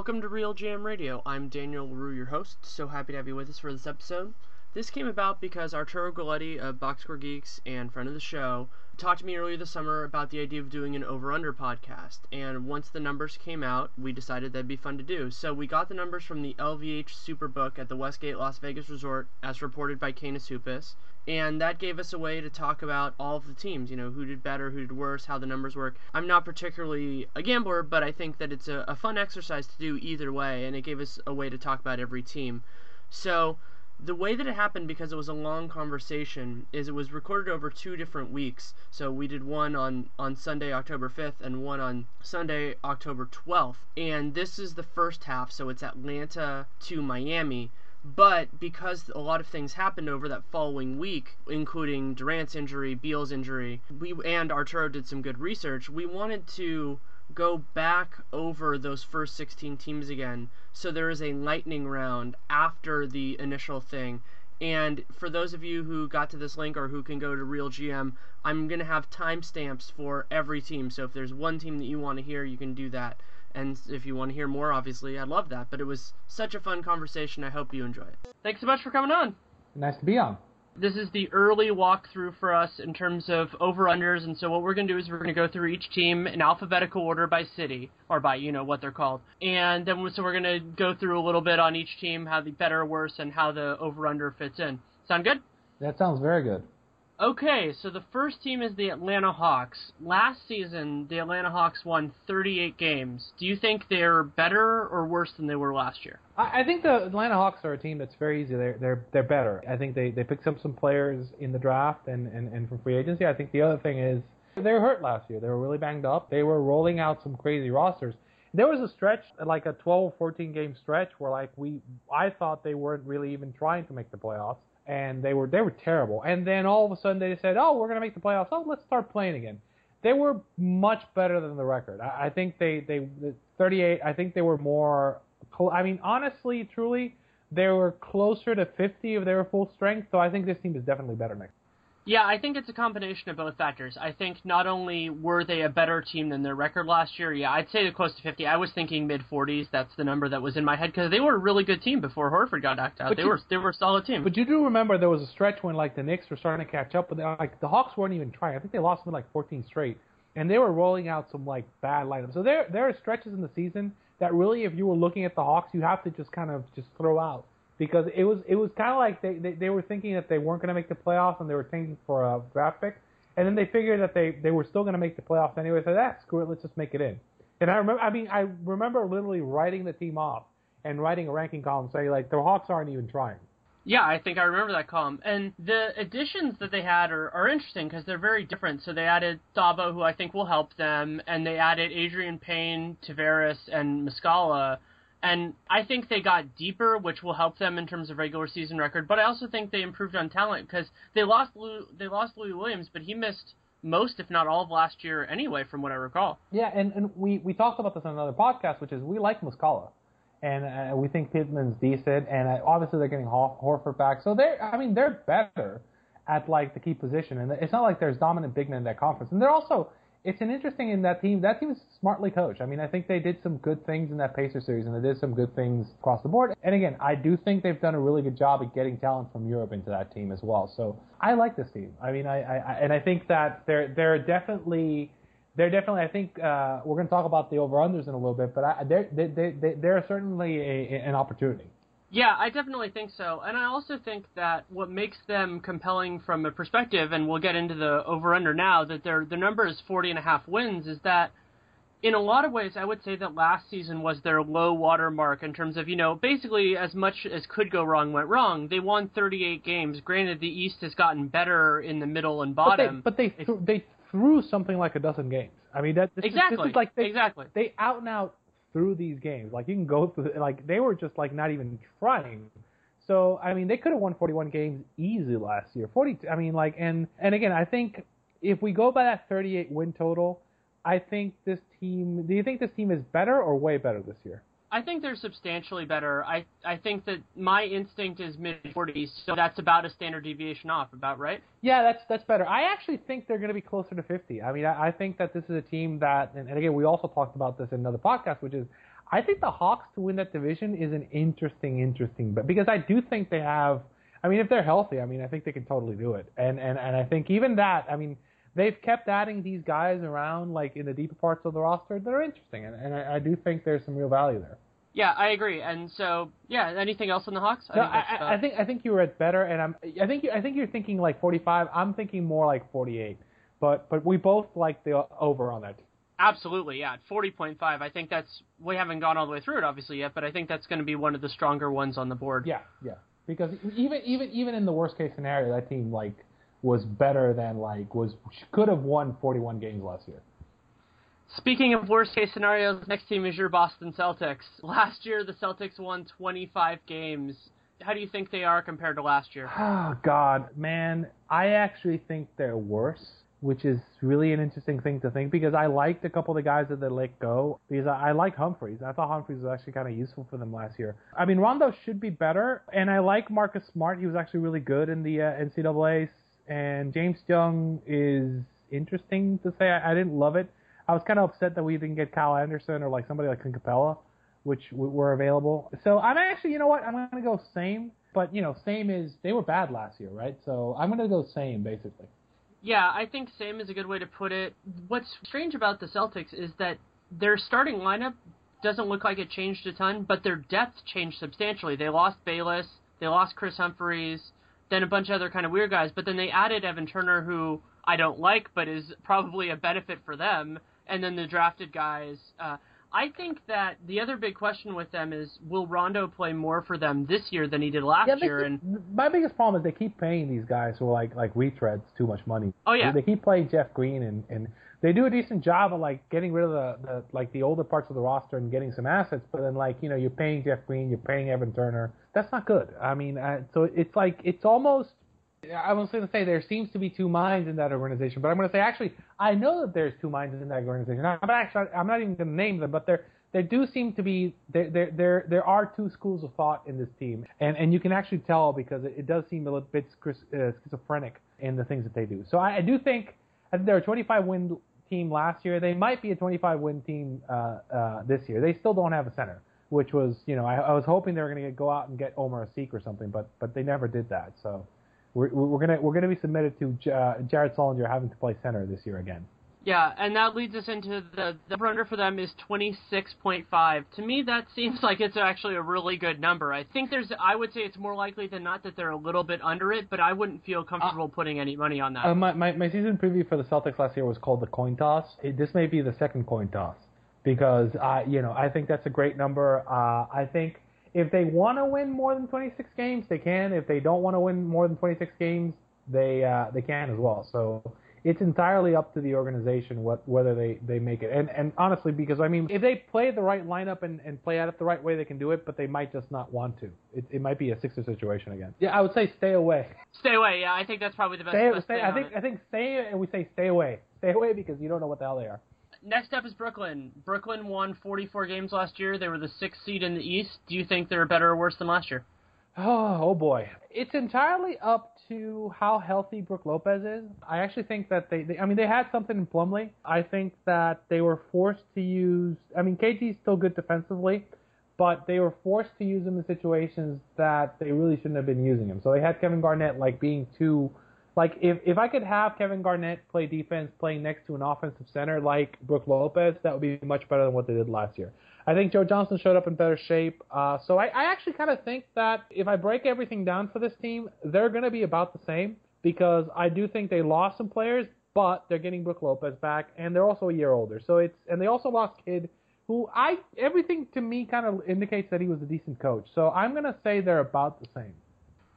Welcome to RealGM Radio. I'm Danny Leroux, your host. So happy to have you with us for this episode. This came about because Arturo Galletti of Box Score Geeks and friend of the show talked to me earlier this summer about the idea of doing an over under podcast. And once the numbers came out, we decided that'd be fun to do. So we got the numbers from the LVH Superbook at the Westgate Las Vegas Resort, as reported by Canis Hoopus. And that gave us a way to talk about all of the teams, you know, who did better, who did worse, how the numbers work. I'm not particularly a gambler, but I think that it's a, a fun exercise to do either way, and it gave us a way to talk about every team. So the way that it happened because it was a long conversation is it was recorded over two different weeks so we did one on on sunday october 5th and one on sunday october 12th and this is the first half so it's atlanta to miami but because a lot of things happened over that following week, including Durant's injury, Beal's injury, we and Arturo did some good research. We wanted to go back over those first 16 teams again. So there is a lightning round after the initial thing. And for those of you who got to this link or who can go to Real GM, I'm going to have timestamps for every team. So if there's one team that you want to hear, you can do that. And if you want to hear more, obviously, I'd love that. But it was such a fun conversation. I hope you enjoy it. Thanks so much for coming on. Nice to be on. This is the early walkthrough for us in terms of over-unders, and so what we're going to do is we're going to go through each team in alphabetical order by city, or by, you know, what they're called. And then, so we're going to go through a little bit on each team, how the better or worse, and how the over-under fits in. Sound good? That sounds very good. Okay, so the first team is the Atlanta Hawks. Last season, the Atlanta Hawks won 38 games. Do you think they're better or worse than they were last year? I, think the Atlanta Hawks are a team that's very easy. They're they're they're better. I think they they picked up some players in the draft and and and from free agency. I think the other thing is they were hurt last year. They were really banged up. They were rolling out some crazy rosters. There was a stretch, like a 12, 14 game stretch, where like we, I thought they weren't really even trying to make the playoffs and they were they were terrible. And then all of a sudden they said, "Oh, we're going to make the playoffs. Oh, let's start playing again." They were much better than the record. I, I think they they 38. I think they were more. I mean, honestly, truly, they were closer to 50 if they were full strength. So I think this team is definitely better next. Yeah, I think it's a combination of both factors. I think not only were they a better team than their record last year, yeah, I'd say they're close to 50. I was thinking mid 40s. That's the number that was in my head because they were a really good team before Horford got knocked out. But they you, were they were a solid team. But you do remember there was a stretch when like the Knicks were starting to catch up, but like the Hawks weren't even trying. I think they lost them like 14 straight, and they were rolling out some like bad lineups. So there there are stretches in the season that really, if you were looking at the Hawks, you have to just kind of just throw out because it was it was kind of like they, they they were thinking that they weren't going to make the playoffs and they were tanking for a draft pick, and then they figured that they they were still going to make the playoffs anyway. So that ah, screw it, let's just make it in. And I remember, I mean, I remember literally writing the team off and writing a ranking column saying like the Hawks aren't even trying. Yeah, I think I remember that column. And the additions that they had are, are interesting because they're very different. So they added Thabo, who I think will help them, and they added Adreian Payne, Tavares, and Muscala. And I think they got deeper, which will help them in terms of regular season record. But I also think they improved on talent because they lost Lou, they lost Louis Williams, but he missed most, if not all, of last year anyway, from what I recall. Yeah, and, and we, we talked about this on another podcast, which is we like Muscala and uh, we think Pittman's decent, and uh, obviously they're getting Horford back, so they're I mean they're better at like the key position, and it's not like there's dominant big men in that conference, and they're also it's an interesting in that team. That team is smartly coached. I mean, I think they did some good things in that Pacer series, and they did some good things across the board. And again, I do think they've done a really good job at getting talent from Europe into that team as well. So I like this team. I mean, I, I and I think that they're they're definitely they're definitely. I think uh, we're going to talk about the over unders in a little bit, but I, they're they, they, they're certainly a, an opportunity. Yeah, I definitely think so, and I also think that what makes them compelling from a perspective, and we'll get into the over under now, that their the number is forty and a half wins, is that in a lot of ways, I would say that last season was their low water mark in terms of, you know, basically as much as could go wrong went wrong. They won 38 games. Granted, the East has gotten better in the middle and bottom. But they, but they, th- they through something like a dozen games. I mean, that this exactly. Is, this is like they, exactly. They out and out through these games. Like you can go through, like they were just like not even trying. So I mean, they could have won 41 games easy last year. 40. I mean, like and and again, I think if we go by that 38 win total, I think this team. Do you think this team is better or way better this year? I think they're substantially better. I I think that my instinct is mid 40s, so that's about a standard deviation off, about right? Yeah, that's that's better. I actually think they're going to be closer to 50. I mean, I, I think that this is a team that, and, and again, we also talked about this in another podcast, which is I think the Hawks to win that division is an interesting, interesting, but because I do think they have. I mean, if they're healthy, I mean, I think they can totally do it, and and and I think even that, I mean they've kept adding these guys around, like in the deeper parts of the roster, that are interesting, and, and I, I, do think there's some real value there. Yeah, I agree. And so, yeah, anything else on the Hawks? I, no, think, I, I think I think you were at better, and I'm I think you, I think you're thinking like 45. I'm thinking more like 48, but but we both like the over on that. Absolutely, yeah, 40.5. I think that's we haven't gone all the way through it obviously yet, but I think that's going to be one of the stronger ones on the board. Yeah, yeah, because even even even in the worst case scenario, that team like was better than like was could have won 41 games last year. Speaking of worst case scenarios, next team is your Boston Celtics. Last year, the Celtics won 25 games. How do you think they are compared to last year? Oh God, man, I actually think they're worse, which is really an interesting thing to think because I liked a couple of the guys that they let go because I, I liked Humphries. I thought Humphries was actually kind of useful for them last year. I mean, Rondo should be better, and I like Marcus Smart. He was actually really good in the uh, NCAA and James Young is interesting to say. I, I didn't love it. I was kind of upset that we didn't get Kyle Anderson or like somebody like Capela, which w- were available. So I'm actually, you know what? I'm going to go same. But you know, same is they were bad last year, right? So I'm going to go same basically. Yeah, I think same is a good way to put it. What's strange about the Celtics is that their starting lineup doesn't look like it changed a ton, but their depth changed substantially. They lost Bayless, they lost Kris Humphries, then a bunch of other kind of weird guys. But then they added Evan Turner, who I don't like, but is probably a benefit for them. And then the drafted guys. Uh, I think that the other big question with them is will Rondo play more for them this year than he did last yeah, year? Keep, and my biggest problem is they keep paying these guys who are like like retreads too much money. Oh yeah, they, they keep playing Jeff Green and and they do a decent job of like getting rid of the, the like the older parts of the roster and getting some assets. But then like you know you're paying Jeff Green, you're paying Evan Turner. That's not good. I mean, uh, so it's like it's almost I was going to say there seems to be two minds in that organization, but I'm going to say actually I know that there's two minds in that organization. I'm actually I'm not even going to name them, but there there do seem to be there there there there are two schools of thought in this team, and and you can actually tell because it, it does seem a little bit uh, schizophrenic in the things that they do. So I, I do think I think they're a 25 win team last year. They might be a 25 win team uh, uh, this year. They still don't have a center, which was you know I, I was hoping they were going to go out and get Omer Asik or something, but but they never did that. So we're, we're gonna we're gonna be submitted to uh, Jared Sullinger having to play center this year again. Yeah, and that leads us into the the runner for them is 26.5. To me, that seems like it's actually a really good number. I think there's, I would say it's more likely than not that they're a little bit under it, but I wouldn't feel comfortable uh, putting any money on that. Uh, my, my my season preview for the Celtics last year was called the coin toss. It, this may be the second coin toss because I, you know, I think that's a great number. Uh, I think if they want to win more than 26 games, they can. If they don't want to win more than 26 games, they uh, they can as well. So it's entirely up to the organization what whether they, they make it. And and honestly, because I mean, if they play the right lineup and, and play at it the right way, they can do it. But they might just not want to. It, it might be a Sixer situation again. Yeah, I would say stay away. Stay away. Yeah, I think that's probably the best. Stay, best stay thing I on think it. I think stay and we say stay away. Stay away because you don't know what the hell they are. Next up is Brooklyn. Brooklyn won 44 games last year. They were the sixth seed in the East. Do you think they're better or worse than last year? Oh, oh boy. It's entirely up to how healthy Brook Lopez is. I actually think that they, they I mean, they had something in Plumlee. I think that they were forced to use, I mean, KG's still good defensively, but they were forced to use him in situations that they really shouldn't have been using him. So they had Kevin Garnett like being too, like if, if I could have Kevin Garnett play defense playing next to an offensive center like Brook Lopez, that would be much better than what they did last year. I think Joe Johnson showed up in better shape. Uh, so I, I actually kind of think that if I break everything down for this team, they're going to be about the same because I do think they lost some players, but they're getting Brook Lopez back, and they're also a year older. So it's and they also lost Kidd, who I everything to me kind of indicates that he was a decent coach. So I'm going to say they're about the same.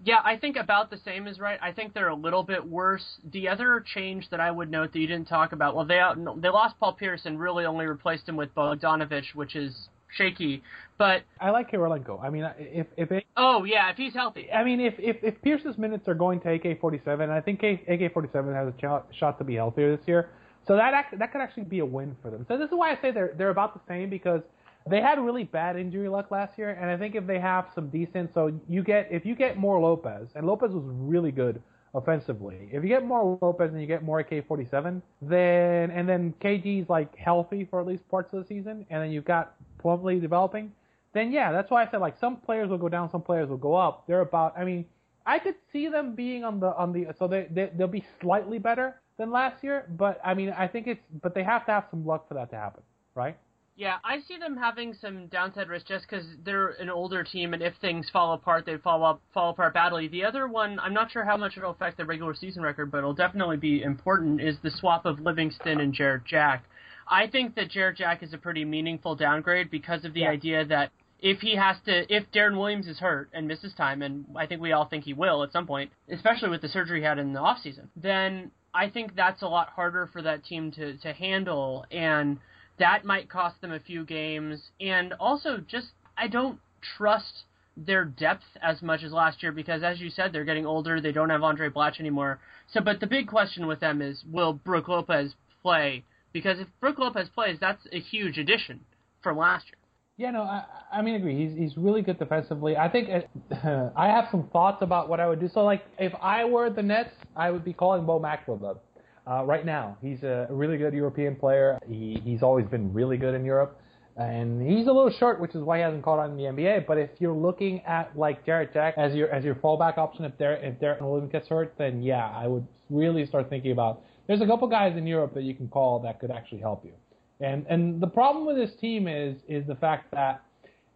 Yeah, I think about the same is right. I think they're a little bit worse. The other change that I would note that you didn't talk about, well, they they lost Paul Pierce and really only replaced him with Bogdanovich, which is shaky. But I like Kirilenko. I mean, if if it, oh yeah, if he's healthy, I mean, if if, if Pierce's minutes are going to AK-47, I think AK-47 has a ch- shot to be healthier this year. So that act, that could actually be a win for them. So this is why I say they're they're about the same because they had really bad injury luck last year, and I think if they have some decent, so you get if you get more Lopez, and Lopez was really good offensively. If you get more Lopez and you get more AK-47, then and then KG's like healthy for at least parts of the season, and then you've got Plumlee developing, then yeah, that's why I said like some players will go down, some players will go up. They're about, I mean, I could see them being on the on the so they, they they'll be slightly better than last year, but I mean I think it's but they have to have some luck for that to happen, right? Yeah, I see them having some downside risk just because they're an older team, and if things fall apart, they fall up fall apart badly. The other one, I'm not sure how much it'll affect the regular season record, but it'll definitely be important. Is the swap of Livingston and Jarrett Jack? I think that Jarrett Jack is a pretty meaningful downgrade because of the Yeah. idea that if he has to, if Deron Williams is hurt and misses time, and I think we all think he will at some point, especially with the surgery he had in the off season, then I think that's a lot harder for that team to to handle, and that might cost them a few games. And also, just I don't trust their depth as much as last year because, as you said, they're getting older. They don't have Andray Blatche anymore. So, but the big question with them is, will Brook Lopez play? Because if Brook Lopez plays, that's a huge addition from last year. Yeah, no, I, I mean, agree. He's he's really good defensively. I think it, uh, I have some thoughts about what I would do. So, like, if I were the Nets, I would be calling Bo Maxwell up. Uh, right now, he's a really good European player. He he's always been really good in Europe, and he's a little short, which is why he hasn't caught on in the NBA. But if you're looking at like Jarrett Jack as your as your fallback option, if there if Deron Williams gets hurt, then yeah, I would really start thinking about. There's a couple guys in Europe that you can call that could actually help you. And and the problem with this team is is the fact that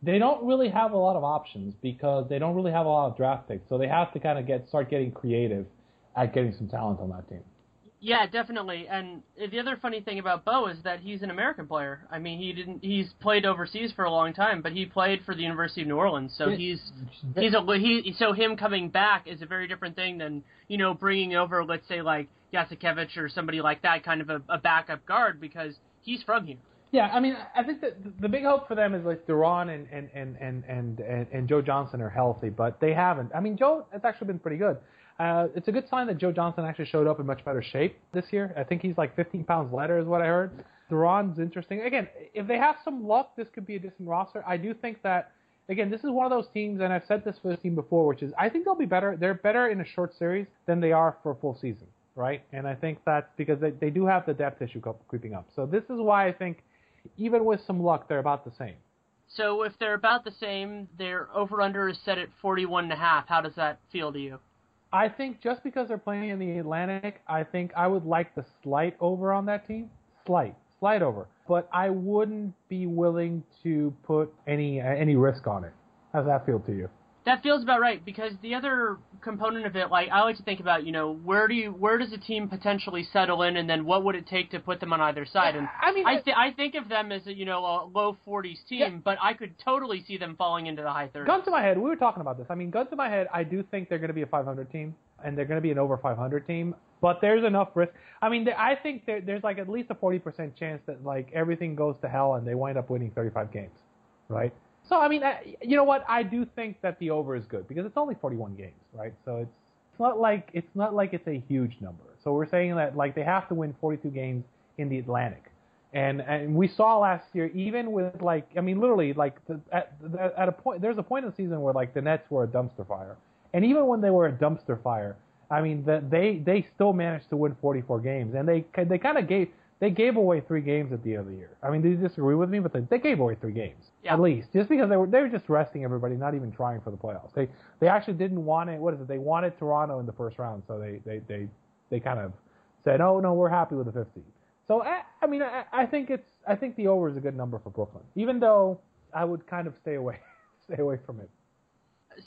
they don't really have a lot of options because they don't really have a lot of draft picks. So they have to kind of get start getting creative at getting some talent on that team. Yeah, definitely. And the other funny thing about Bo is that he's an American player. I mean, he didn't. He's played overseas for a long time, but he played for the University of New Orleans. So Yeah. he's he's a he. So him coming back is a very different thing than you know bringing over, let's say, like Yasikevich or somebody like that, kind of a, a backup guard because he's from here. Yeah, I mean, I think that the big hope for them is like Deron and and and and and and, and Joe Johnson are healthy, but they haven't. I mean, Joe has actually been pretty good. Uh, it's a good sign that Joe Johnson actually showed up in much better shape this year. I think he's like 15 pounds lighter, is what I heard. Deron's interesting. Again, if they have some luck, this could be a decent roster. I do think that. Again, this is one of those teams, and I've said this for this team before, which is I think they'll be better. They're better in a short series than they are for a full season, right? And I think that's because they, they do have the depth issue creeping up. So this is why I think even with some luck, they're about the same. So if they're about the same, their over under is set at forty one and a half. How does that feel to you? I think just because they're playing in the Atlantic, I think I would like the slight over on that team. Slight, slight over. But I wouldn't be willing to put any any risk on it. How's that feel to you? That feels about right because the other component of it, like I like to think about, you know, where do you where does a team potentially settle in, and then what would it take to put them on either side? And I mean, I th- I think of them as a you know a low 40s team, Yeah. but I could totally see them falling into the high 30s. Gun to my head, we were talking about this. I mean, gun to my head, I do think they're going to be a 500 team, and they're going to be an over 500 team. But there's enough risk. I mean, I think there, there's like at least a 40% chance that like everything goes to hell and they wind up winning 35 games, right? So I mean, I, you know what? I do think that the over is good because it's only 41 games, right? So it's it's not like it's not like it's a huge number. So we're saying that like they have to win 42 games in the Atlantic. And and we saw last year, even with like, I mean, literally, like the, at at a point, there's a point in the season where like the Nets were a dumpster fire, and even when they were a dumpster fire, I mean, the, they they still managed to win 44 games, and they they kind of gave they gave away three games at the end of the year. I mean, do you disagree with me? But they, they gave away three games Yeah. at least, just because they were they were just resting everybody, not even trying for the playoffs. They they actually didn't want it. What is it? They wanted Toronto in the first round, so they they they they kind of said, oh no, we're happy with the 50. So I, I mean, I, I think it's I think the over is a good number for Brooklyn, even though I would kind of stay away stay away from it.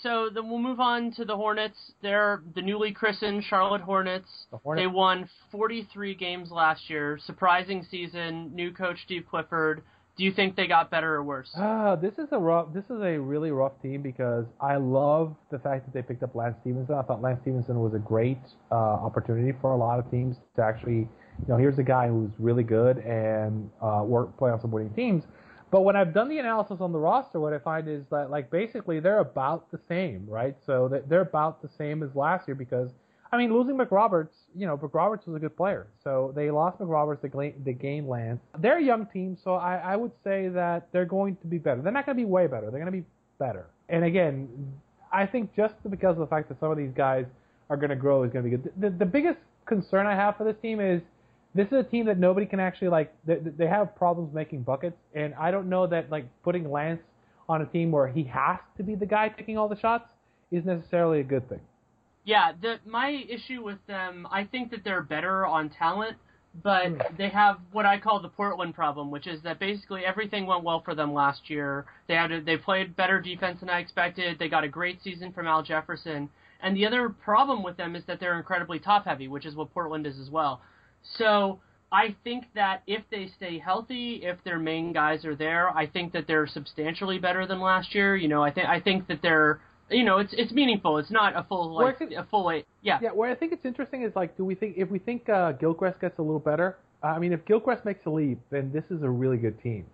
So then we'll move on to the Hornets. They're the newly christened Charlotte Hornets. The Hornets. They won 43 games last year. Surprising season. New coach Steve Clifford. Do you think they got better or worse? Ah, this is a rough. This is a really rough team because I love the fact that they picked up Lance Stephenson. I thought Lance Stephenson was a great uh, opportunity for a lot of teams to actually, you know, here's a guy who's really good and uh, work play on some winning teams. But when I've done the analysis on the roster, what I find is that like basically they're about the same, right? So they're about the same as last year because I mean losing McRoberts, you know, McRoberts was a good player, so they lost McRoberts, they, gained Lance. They're a young team, so I, I would say that they're going to be better. They're not going to be way better. They're going to be better. And again, I think just because of the fact that some of these guys are going to grow is going to be good. The, the biggest concern I have for this team is this is a team that nobody can actually like. They, they have problems making buckets, and I don't know that like putting Lance on a team where he has to be the guy taking all the shots is necessarily a good thing. Yeah, the my issue with them, I think that they're better on talent, but hmm. they have what I call the Portland problem, which is that basically everything went well for them last year. They had a, they played better defense than I expected. They got a great season from Al Jefferson, and the other problem with them is that they're incredibly top heavy, which is what Portland is as well. So I think that if they stay healthy, if their main guys are there, I think that they're substantially better than last year. You know, I think I think that they're you know, it's it's meaningful. It's not a full like think- a full eight. Yeah. Yeah, where I think it's interesting is like, do we think if we think uh, Gilchrist gets a little better? Uh, I mean, if Gilchrist makes a leap, then this is a really good team.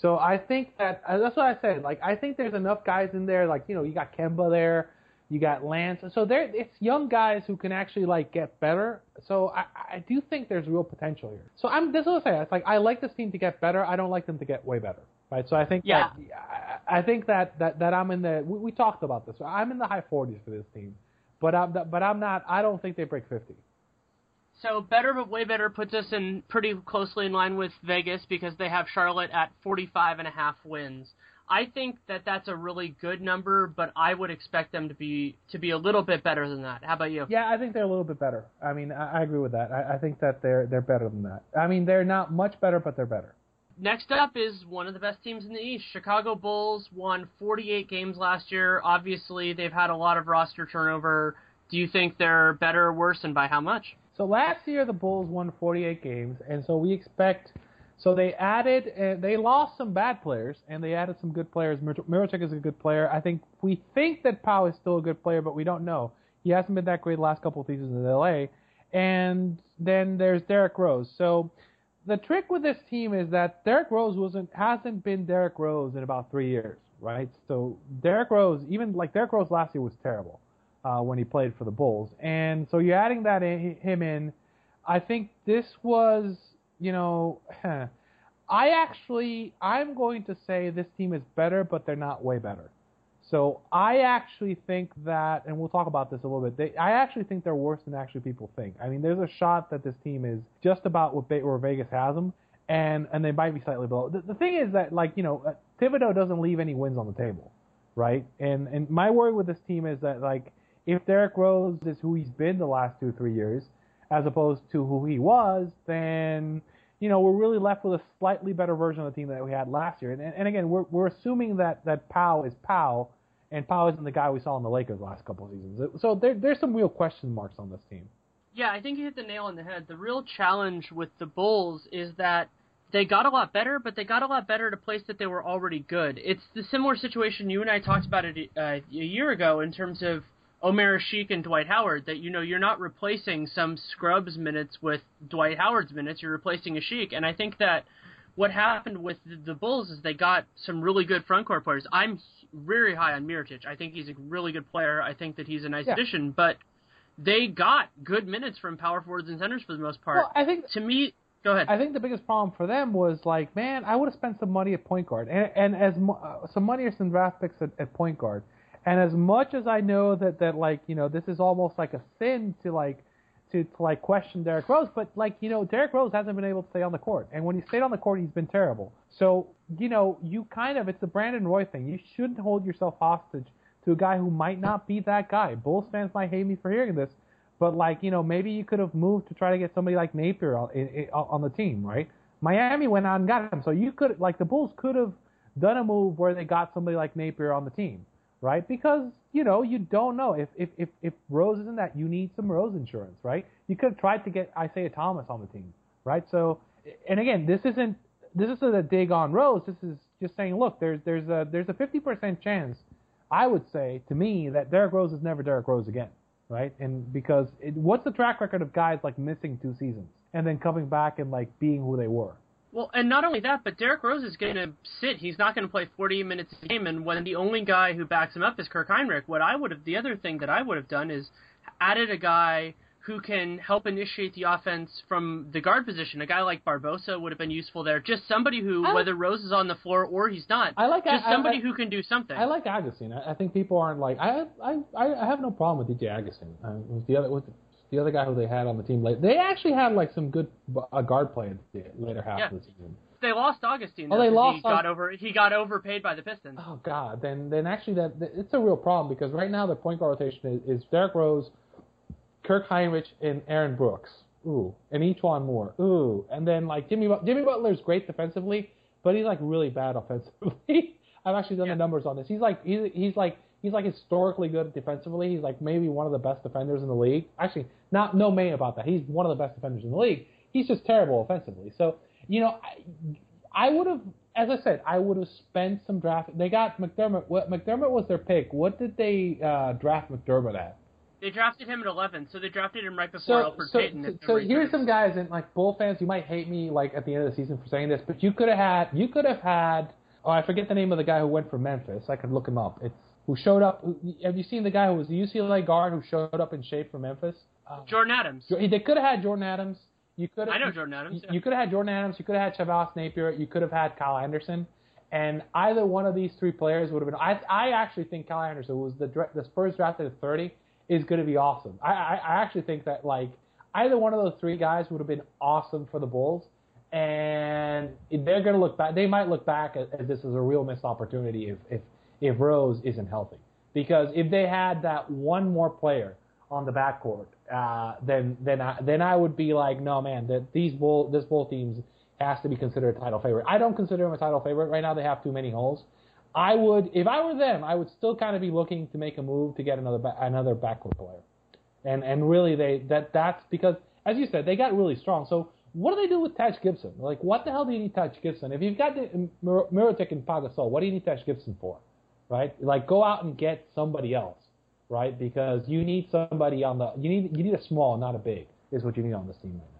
So I think that uh, that's what I said. Like, I think there's enough guys in there. Like, you know, you got Kemba there, you got Lance. So there, it's young guys who can actually like get better. So I, I do think there's real potential here. So I'm this is what I say. It's like I like this team to get better. I don't like them to get way better. Right. So I think Yeah. that I I think that that that I'm in the we, we talked about this. I'm in the high 40s for this team, but I'm but I'm not. I don't think they break 50. So better but way better puts us in pretty closely in line with Vegas because they have Charlotte at 45 and a half wins. I think that that's a really good number, but I would expect them to be to be a little bit better than that. How about you? Yeah, I think they're a little bit better. I mean, I, I agree with that. I, I think that they're they're better than that. I mean, they're not much better, but they're better. Next up is one of the best teams in the East. Chicago Bulls won 48 games last year. Obviously, they've had a lot of roster turnover. Do you think they're better or worse, and by how much? So last year the Bulls won 48 games, and so we expect. So they added, uh, they lost some bad players, and they added some good players. Mir- Mirotic is a good player. I think we think that Pau is still a good player, but we don't know. He hasn't been that great the last couple of seasons in LA. And then there's Derrick Rose. So the trick with this team is that Derrick Rose wasn't hasn't been Derrick Rose in about three years, right? So Derrick Rose, even like Derrick Rose last year was terrible uh, when he played for the Bulls, and so you're adding that in, him in. I think this was, you know, I actually I'm going to say this team is better, but they're not way better. So I actually think that, and we'll talk about this a little bit. They, I actually think they're worse than actually people think. I mean, there's a shot that this team is just about what where Vegas has them, and and they might be slightly below. The, the thing is that like you know, uh, Thibodeau doesn't leave any wins on the table, right? And and my worry with this team is that like if Derrick Rose is who he's been the last two three years, as opposed to who he was, then you know, we're really left with a slightly better version of the team that we had last year. And, and again, we're, we're assuming that, that Pau is Pau and Pau isn't the guy we saw in the Lakers last couple of seasons. So there, there's some real question marks on this team. Yeah, I think you hit the nail on the head. The real challenge with the Bulls is that they got a lot better, but they got a lot better at a place that they were already good. It's the similar situation you and I talked about it uh, a year ago in terms of Omer Asik and Dwight Howard. That you know you're not replacing some scrubs minutes with Dwight Howard's minutes. You're replacing Asik, and I think that what happened with the, the Bulls is they got some really good front court players. I'm very high on Mirotic. I think he's a really good player. I think that he's a nice yeah. addition, but they got good minutes from power forwards and centers for the most part. Well, I think to me, go ahead. I think the biggest problem for them was like, man, I would have spent some money at point guard and, and as uh, some money or some draft picks at, at point guard. And as much as I know that that like you know this is almost like a sin to like to, to like question Derrick Rose, but like you know Derrick Rose hasn't been able to stay on the court, and when he stayed on the court, he's been terrible. So you know you kind of it's the Brandon Roy thing. You shouldn't hold yourself hostage to a guy who might not be that guy. Bulls fans might hate me for hearing this, but like you know maybe you could have moved to try to get somebody like Napier on, on the team, right? Miami went out and got him, so you could like the Bulls could have done a move where they got somebody like Napier on the team, right? Because you know, you don't know if if if, if Rose isn't that, you need some Rose insurance, right? You could have tried to get Isaiah Thomas on the team, right? So, and again, this isn't this isn't a dig on Rose. This is just saying, look, there's there's a there's a 50% chance, I would say to me that Derrick Rose is never Derrick Rose again, right? And because it, what's the track record of guys like missing two seasons and then coming back and like being who they were? Well, and not only that, but Derrick Rose is going to sit. He's not going to play 40 minutes a game, and when the only guy who backs him up is Kirk Hinrich, what I would have, the other thing that I would have done is added a guy who can help initiate the offense from the guard position. A guy like Barbosa would have been useful there. Just somebody who, whether Rose is on the floor or he's not, I like just somebody I, who can do something. I like Augustin. I, I think people aren't like I I I have no problem with DJ Augustin. Uh, with the other with the other guy who they had on the team late, they actually had like some good uh, guard play in the later half yeah. of the season they lost Augustin. Oh, they lost. He got over. He got overpaid by the Pistons. Oh God, then then actually that, it's a real problem because right now the point guard rotation is, is Derrick Rose, Kirk Hinrich, and Aaron Brooks. Ooh, and E'Twaun Moore. Ooh, and then like Jimmy Jimmy Butler's great defensively, but he's like really bad offensively. I've actually done yeah. the numbers on this. He's like he's he's like he's like historically good defensively. He's like maybe one of the best defenders in the league. Actually, not no may about that. He's one of the best defenders in the league. He's just terrible offensively. So you know, I, I would have, as I said, I would have spent some draft. They got McDermott. What McDermott was their pick? What did they uh, draft McDermott at? They drafted him at 11, so they drafted him right before so, Elfrid so, Payton. So, so here's some guys, and like Bull fans, you might hate me like at the end of the season for saying this, but you could have had, you could have had. Oh, I forget the name of the guy who went from Memphis. I could look him up. It's who showed up. Have you seen the guy who was the UCLA guard who showed up in shape for Memphis? Um, Jordan Adams. They could have had Jordan Adams. You could I know Jordan Adams. You, yeah. you could have had Jordan Adams. You could have had Shabazz Napier. You could have had Kyle Anderson. And either one of these three players would have been. I, I actually think Kyle Anderson was the the Spurs drafted at 30 is going to be awesome. I, I, I actually think that like either one of those three guys would have been awesome for the Bulls. And they're going to look back. They might look back at, at this as a real missed opportunity if if if Rose isn't healthy. Because if they had that one more player on the backcourt, uh, then then I, then I would be like, no man, that these bull this bull teams has to be considered a title favorite. I don't consider them a title favorite right now. They have too many holes. I would, if I were them, I would still kind of be looking to make a move to get another another backcourt player, and and really they that that's because as you said they got really strong. So what do they do with Taj Gibson? Like what the hell do you need Taj Gibson if you've got the Mirotic and Pau Gasol? What do you need Taj Gibson for? Right? Like go out and get somebody else right? Because you need somebody on the you need you need a small, not a big, is what you need on this team right now.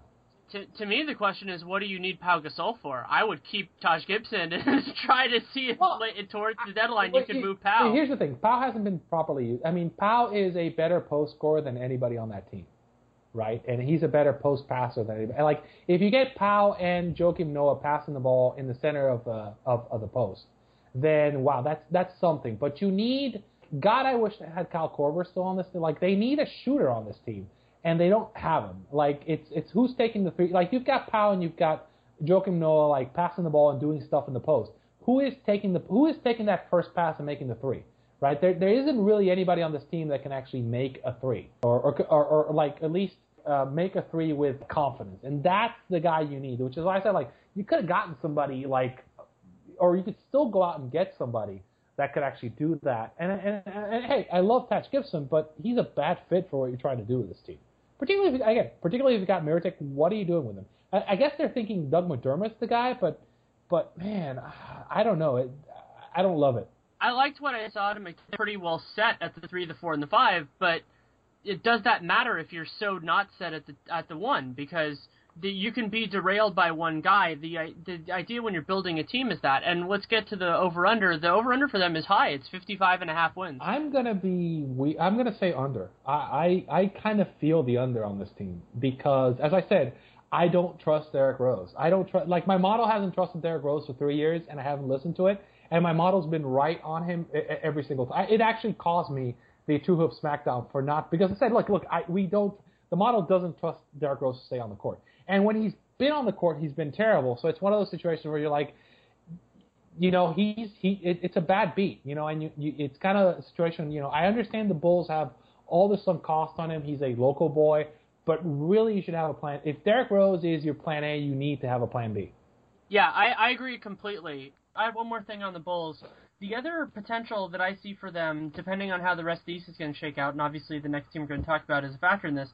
To, to me, the question is, what do you need Pau Gasol for? I would keep Taj Gibson and try to see if well, towards the deadline you could move Pau. Here's the thing: Pau hasn't been properly used. I mean, Pau is a better post scorer than anybody on that team, right? And he's a better post passer than anybody. Like if you get Pau and Joakim Noah passing the ball in the center of the of, of the post, then wow, that's that's something. But you need God, I wish they had Kyle Korver still on this. Team. Like they need a shooter on this team, and they don't have him. Like it's it's who's taking the three. Like you've got Pau and you've got Joakim Noah like passing the ball and doing stuff in the post. Who is taking the who is taking that first pass and making the three? Right there, there isn't really anybody on this team that can actually make a three, or or, or, or like at least uh, make a three with confidence, and that's the guy you need. Which is why I said like you could have gotten somebody like, or you could still go out and get somebody that could actually do that. And, and, and, and hey, I love Taj Gibson, but he's a bad fit for what you're trying to do with this team. Particularly, if, again, particularly if you've got Mirotic, what are you doing with him? I, I guess they're thinking Doug McDermott's the guy, but but man, I don't know. It, I don't love it. I liked what I saw to make pretty well set at the three, the four, and the five, but it does that matter if you're so not set at the at the one because you can be derailed by one guy. The uh, the idea when you're building a team is that. And let's get to the over under. The over under for them is high. It's 55 and a half wins. I'm gonna be we. I'm gonna say under. I I, I kind of feel the under on this team because, as I said, I don't trust Derrick Rose. I don't trust. Like my model hasn't trusted Derrick Rose for three years, and I haven't listened to it. And my model's been right on him every single time. It actually caused me the TrueHoop smackdown for not because I said, look, look, I, we don't. The model doesn't trust Derrick Rose to stay on the court. And when he's been on the court, he's been terrible. So it's one of those situations where you're like, you know, he's he. It, it's a bad beat, you know, and you, you it's kind of a situation. You know, I understand the Bulls have all this some cost on him. He's a local boy, but really you should have a plan. If Derrick Rose is your plan A, you need to have a plan B. Yeah, I, I agree completely. I have one more thing on the Bulls. The other potential that I see for them, depending on how the rest of the East is going to shake out, and obviously the next team we're going to talk about is a factor in this,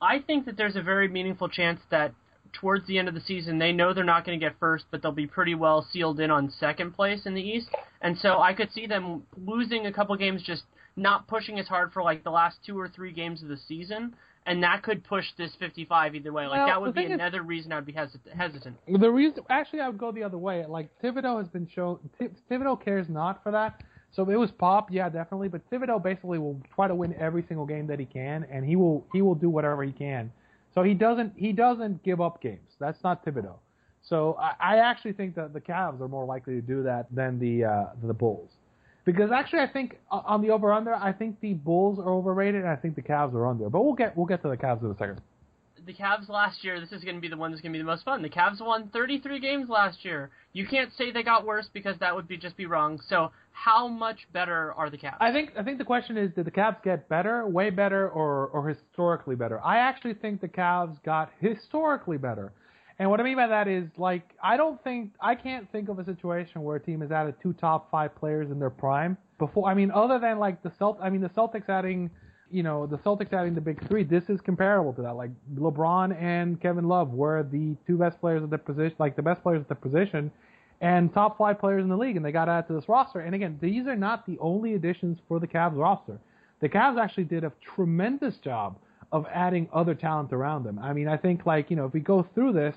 I think that there's a very meaningful chance that towards the end of the season they know they're not going to get first, but they'll be pretty well sealed in on second place in the East. And so I could see them losing a couple games, just not pushing as hard for like the last two or three games of the season. And that could push this 55 either way. Like Well, that would be thing is- another reason I'd be hesit- hesitant. The reason, actually, I would go the other way. Like Thibodeau has been shown, Th- Thibodeau cares not for that. So it was pop, yeah, definitely. But Thibodeau basically will try to win every single game that he can, and he will he will do whatever he can. So he doesn't he doesn't give up games. That's not Thibodeau. So I, I actually think that the Cavs are more likely to do that than the uh, the Bulls, because actually I think uh, on the over under I think the Bulls are overrated and I think the Cavs are under. But we'll get we'll get to the Cavs in a second. The Cavs last year, this is going to be the one that's going to be the most fun. The Cavs won 33 games last year. You can't say they got worse because that would be just be wrong. So how much better are the Cavs? I think I think the question is, did the Cavs get better, way better, or or historically better? I actually think the Cavs got historically better. And what I mean by that is, like, I don't think I can't think of a situation where a team has added two top five players in their prime before. I mean, other than like the Celt, I mean, the Celtics adding, you know, the Celtics adding the big three. This is comparable to that. Like LeBron and Kevin Love were the two best players at the position, like the best players at the position, and top five players in the league, and they got added to this roster. And again, these are not the only additions for the Cavs roster. The Cavs actually did a tremendous job of adding other talent around them. I mean, I think like you know, if we go through this,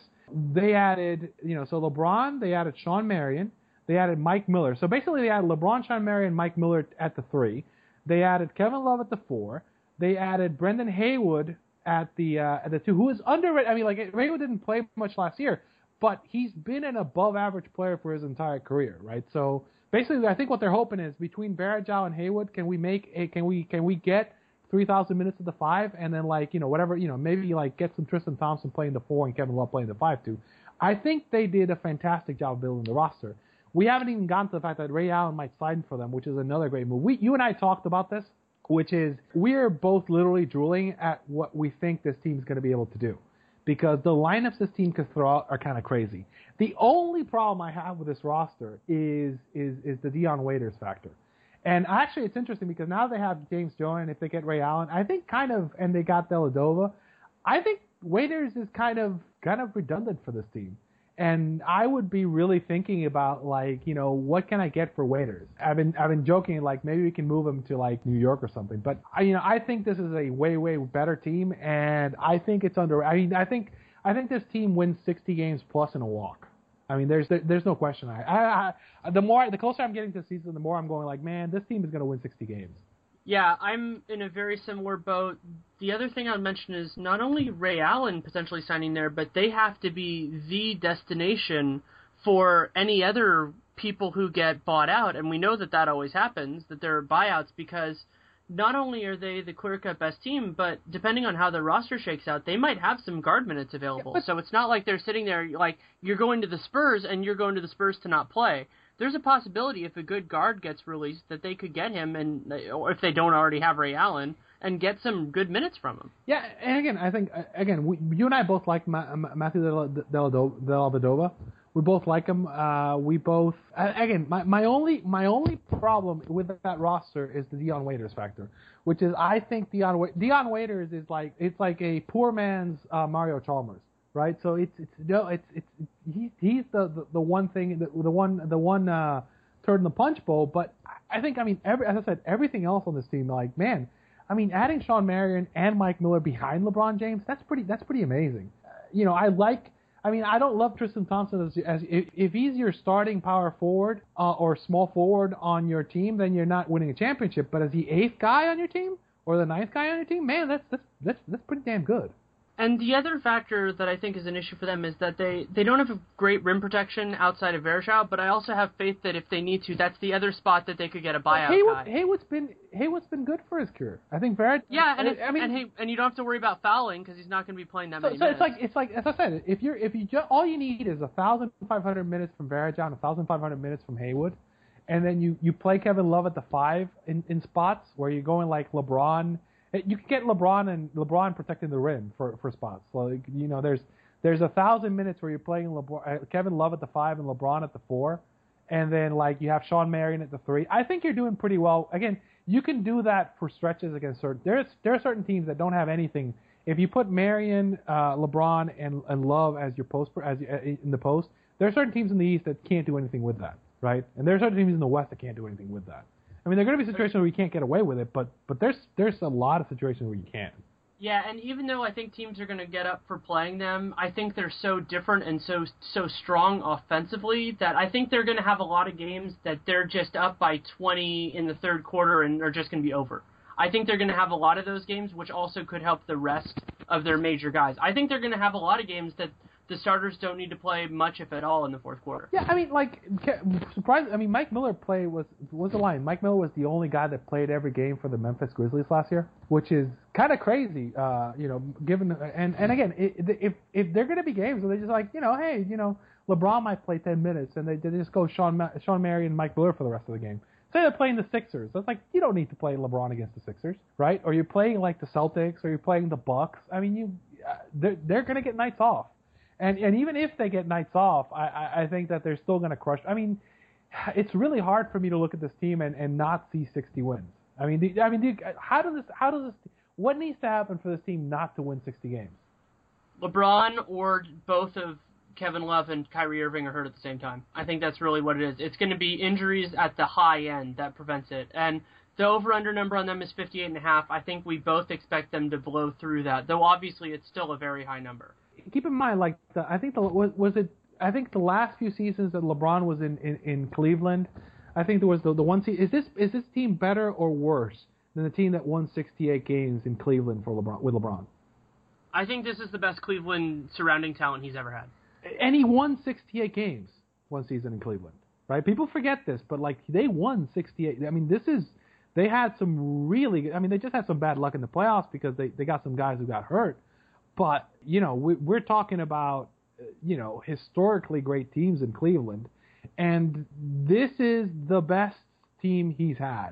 they added you know, so LeBron, they added Shawn Marion, they added Mike Miller. So basically, they added LeBron, Shawn Marion, Mike Miller at the three. They added Kevin Love at the four. They added Brendan Haywood at the uh, at the two, who is underrated. I mean, like Haywood didn't play much last year, but he's been an above average player for his entire career, right? So basically, I think what they're hoping is between Varejao and Haywood, can we make a can we can we get 3,000 minutes of the five, and then like you know whatever you know maybe like get some Tristan Thompson playing the four and Kevin Love playing the five too. I think they did a fantastic job building the roster. We haven't even gotten to the fact that Ray Allen might sign for them, which is another great move. We, you and I talked about this, which is we're both literally drooling at what we think this team's going to be able to do, because the lineups this team could throw out are kind of crazy. The only problem I have with this roster is is is the Dion Waiters factor. And actually, it's interesting because now they have James Jones, if they get Ray Allen, I think kind of, and they got Dellavedova, I think Waiters is kind of kind of redundant for this team. And I would be really thinking about like, you know, what can I get for Waiters? I've been I've been joking like maybe we can move him to like New York or something. But I, you know, I think this is a way way better team, and I think it's under. I mean, I think I think this team wins 60 games plus in a walk. I mean, there's there's no question. I, I, I the more the closer I'm getting to the season, the more I'm going like, man, this team is going to win 60 games. Yeah, I'm in a very similar boat. The other thing I'd mention is not only Ray Allen potentially signing there, but they have to be the destination for any other people who get bought out, and we know that that always happens, that there are buyouts because not only are they the clear-cut best team, but depending on how the roster shakes out, they might have some guard minutes available. so it's not like they're sitting there like you're going to the Spurs and you're going to the Spurs to not play. There's a possibility if a good guard gets released that they could get him, and or if they don't already have Ray Allen, and get some good minutes from him. Yeah, and again, I think again, we, you and I both like Ma- Ma- Matthew Dellavedova. We both like him. Uh, we both again, my, my only my only problem with that roster is the Dion Waiters factor, which is I think Dion Dion Waiters is like it's like a poor man's uh, Mario Chalmers, right? So it's it's no it's it's he's he's the, the the one thing the, the one the one uh, turd in the punch bowl, but I think I mean every as I said everything else on this team like man, I mean adding Shawn Marion and Mike Miller behind LeBron James that's pretty that's pretty amazing. Uh, you know I like I mean, I don't love Tristan Thompson as, as if, if he's your starting power forward uh, or small forward on your team, then you're not winning a championship. But as the eighth guy on your team or the ninth guy on your team, man, that's that's that's, that's pretty damn good. And the other factor that I think is an issue for them is that they, they don't have a great rim protection outside of Varejao, but I also have faith that if they need to, that's the other spot that they could get a buyout Haywood, guy. Haywood's been Haywood's been good for his career. I think Varejao. Yeah, and I, I mean, and he, and you don't have to worry about fouling because he's not going to be playing that so, many so minutes. it's like it's like as I said, if you're if you just all you need is a thousand five hundred minutes from and a thousand five hundred minutes from Haywood, and then you you play Kevin Love at the five in, in spots where you're going like LeBron. You can get LeBron and LeBron protecting the rim for for spots. Like you know, there's there's a thousand minutes where you're playing LeBron, uh, Kevin Love at the five and LeBron at the four, and then like you have Shawn Marion at the three. I think you're doing pretty well. Again, you can do that for stretches against certain. There's there are certain teams that don't have anything. If you put Marion, uh, LeBron, and and Love as your post as uh, in the post, there are certain teams in the East that can't do anything with that, right? And there are certain teams in the West that can't do anything with that. I mean, there are going to be situations where you can't get away with it, but but there's there's a lot of situations where you can. Yeah, and even though I think teams are going to get up for playing them, I think they're so different and so so strong offensively that I think they're going to have a lot of games that they're just up by 20 in the third quarter and are just going to be over. I think they're going to have a lot of those games, which also could help the rest of their major guys. I think they're going to have a lot of games that the starters don't need to play much, if at all, in the fourth quarter. Yeah, I mean, like, surprise. I mean, Mike Miller play was was the line. Mike Miller was the only guy that played every game for the Memphis Grizzlies last year, which is kind of crazy. Uh, you know, given and and again, if if they're to be games where they just like, you know, hey, you know, LeBron might play 10 minutes and they, they just go Sean Shawn Marion and Mike Miller for the rest of the game. Say they're playing the Sixers. That's like you don't need to play LeBron against the Sixers, right? Or you're playing like the Celtics, or you're playing the Bucks. I mean, you uh, they're they're going to get nights off. And and even if they get nights off, I, I, I think that they're still going to crush. I mean, it's really hard for me to look at this team and, and not see 60 wins. I mean, I mean, how does this? How does this? What needs to happen for this team not to win 60 games? LeBron or both of Kevin Love and Kyrie Irving are hurt at the same time. I think that's really what it is. It's going to be injuries at the high end that prevents it. And the over/under number on them is 58 and a half. I think we both expect them to blow through that, though obviously it's still a very high number keep in mind, like the, I think the was, was it I think the last few seasons that LeBron was in, in, in Cleveland, I think there was the the one season. Is this is this team better or worse than the team that won 68 games in Cleveland for LeBron with LeBron? I think this is the best Cleveland surrounding talent he's ever had. And he won 68 games one season in Cleveland, right? People forget this, but like they won 68. I mean, this is they had some really. I mean, they just had some bad luck in the playoffs because they they got some guys who got hurt. But you know, we, we're talking about uh, you know historically great teams in Cleveland, and this is the best team he's had.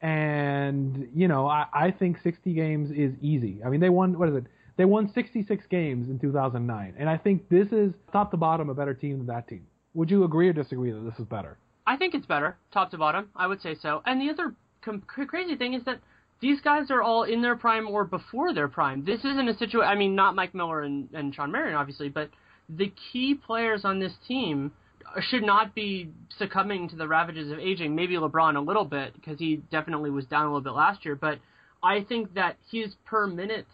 And you know, I, I think 60 games is easy. I mean, they won what is it? They won 66 games in 2009, and I think this is top to bottom a better team than that team. Would you agree or disagree that this is better? I think it's better, top to bottom. I would say so. And the other com- crazy thing is that these guys are all in their prime or before their prime. This isn't a situation. I mean, not Mike Miller and, and Shawn Marion, obviously, but the key players on this team should not be succumbing to the ravages of aging. Maybe LeBron a little bit because he definitely was down a little bit last year, but I think that his per minute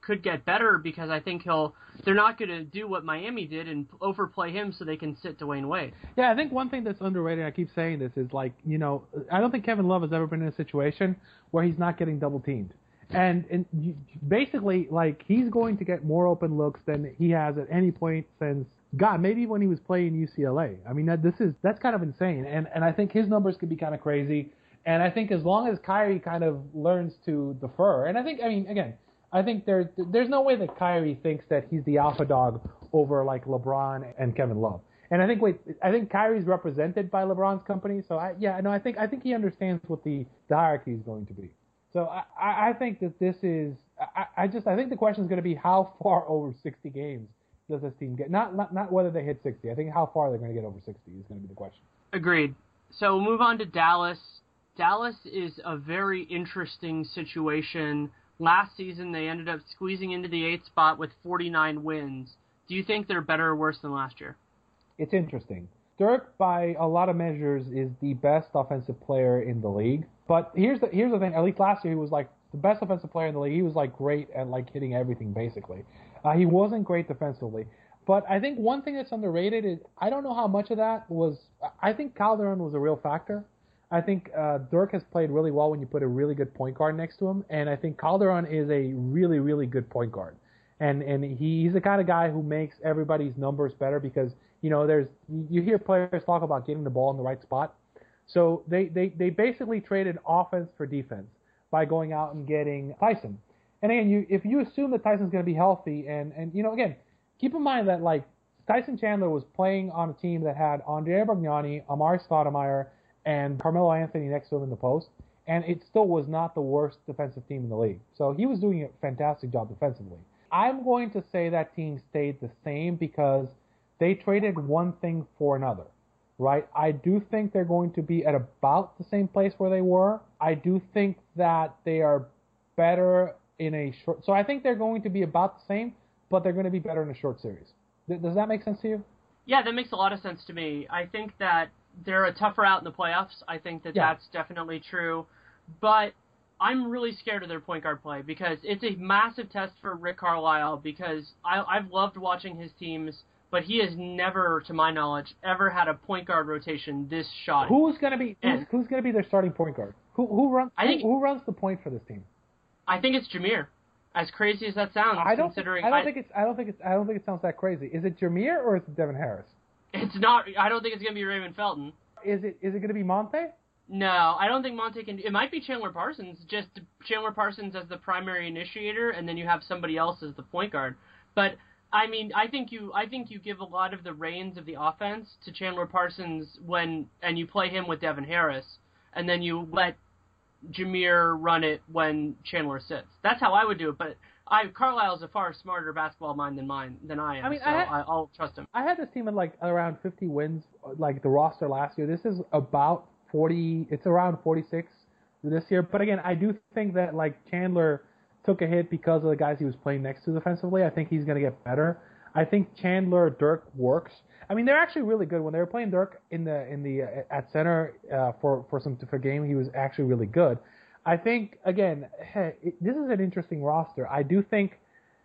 could get better because I think he'll. They're not going to do what Miami did and overplay him so they can sit Dwyane Wade. Yeah, I think one thing that's underrated. I keep saying this is like you know I don't think Kevin Love has ever been in a situation where he's not getting double teamed. And and you, basically, like he's going to get more open looks than he has at any point since God, maybe when he was playing UCLA. I mean, that, this is that's kind of insane. And and I think his numbers could be kind of crazy. And I think as long as Kyrie kind of learns to defer, and I think I mean again, I think there's there's no way that Kyrie thinks that he's the alpha dog over like LeBron and Kevin Love. And I think wait, I think Kyrie's represented by LeBron's company, so I yeah, no, I think I think he understands what the, the hierarchy is going to be. So I, I think that this is I, I just I think the question is going to be how far over 60 games does this team get? Not not not whether they hit 60. I think how far they're going to get over 60 is going to be the question. Agreed. So we'll move on to Dallas. Dallas is a very interesting situation. Last season, they ended up squeezing into the eighth spot with 49 wins. Do you think they're better or worse than last year? It's interesting. Dirk, by a lot of measures, is the best offensive player in the league. But here's the here's the thing. At least last year, he was like the best offensive player in the league. He was like great at like hitting everything basically. Uh, he wasn't great defensively. But I think one thing that's underrated is I don't know how much of that was. I think Calderon was a real factor. I think uh, Dirk has played really well when you put a really good point guard next to him, and I think Calderon is a really really good point guard. And and he, he's the kind of guy who makes everybody's numbers better because you know there's you hear players talk about getting the ball in the right spot. So they they they basically traded offense for defense by going out and getting Tyson. And again, you if you assume that Tyson's going to be healthy, and and you know again, keep in mind that like Tyson Chandler was playing on a team that had Andrea Bargnani, Amar'e Stoudemire, and Carmelo Anthony next to him in the post, and it still was not the worst defensive team in the league. So he was doing a fantastic job defensively. I'm going to say that team stayed the same because they traded one thing for another right? I do think they're going to be at about the same place where they were. I do think that they are better in a short. So I think they're going to be about the same, but they're going to be better in a short series. Th- does that make sense to you? Yeah, that makes a lot of sense to me. I think that they're a tougher out in the playoffs. I think that Yeah. that's definitely true. But I'm really scared of their point guard play because it's a massive test for Rick Carlisle because I, I've loved watching his teams, but he has never, to my knowledge, ever had a point guard rotation this shot. Who's going to be who's, who's going to be their starting point guard? Who who runs I think- who, who runs the point for this team? I think it's Jameer. As crazy as that sounds, I don't considering I don't think it's I don't think it's I don't think it sounds that crazy. Is it Jameer or is it Devin Harris? It's not. I don't think it's gonna be Raymond Felton. Is it is it going to be Monta? No, I don't think Monta can. It might be Chandler Parsons, just Chandler Parsons as the primary initiator, and then you have somebody else as the point guard. But I mean, I think you, I think you give a lot of the reins of the offense to Chandler Parsons when, and you play him with Devin Harris, and then you let Jameer run it when Chandler sits. That's how I would do it. But I, Carlisle's a far smarter basketball mind than mine than I am. I mean, so I- I, I'll trust him. I had this team at like around 50 wins, like the roster last year. This is about 40. It's around 46 this year. But again, I do think that like Chandler took a hit because of the guys he was playing next to defensively. I think he's going to get better. I think Chandler Dirk works. I mean, they're actually really good. When they were playing Dirk in the in the uh, at center uh, for for some for game, he was actually really good. I think again, hey, this is an interesting roster. I do think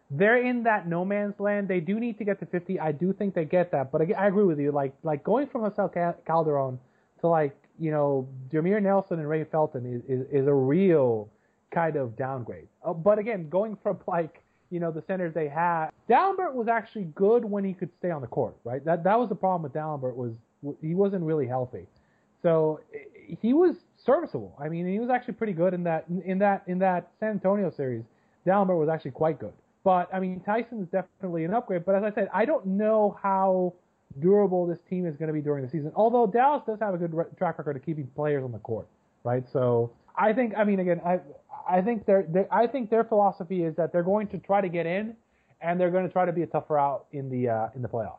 they're in that no man's land. They do need to get to 50. I do think they get that, but I, I agree with you. Like like going from Marcel Calderon to like you know Jameer Nelson and Ray Felton is is, is a real kind of downgrade. Uh, but again, going from like you know the centers they had, Dalembert was actually good when he could stay on the court. Right. That that was the problem with Dalembert was he wasn't really healthy. So eh, he was serviceable. I mean, he was actually pretty good in that in that in that San Antonio series. Dalembert was actually quite good. But I mean, Tyson is definitely an upgrade. But as I said, I don't know how durable this team is going to be during the season. Although Dallas does have a good re- track record of keeping players on the court, right? So I think, I mean, again, I I think their their- I think their philosophy is that they're going to try to get in, and they're going to try to be a tougher out in the uh, in the playoffs.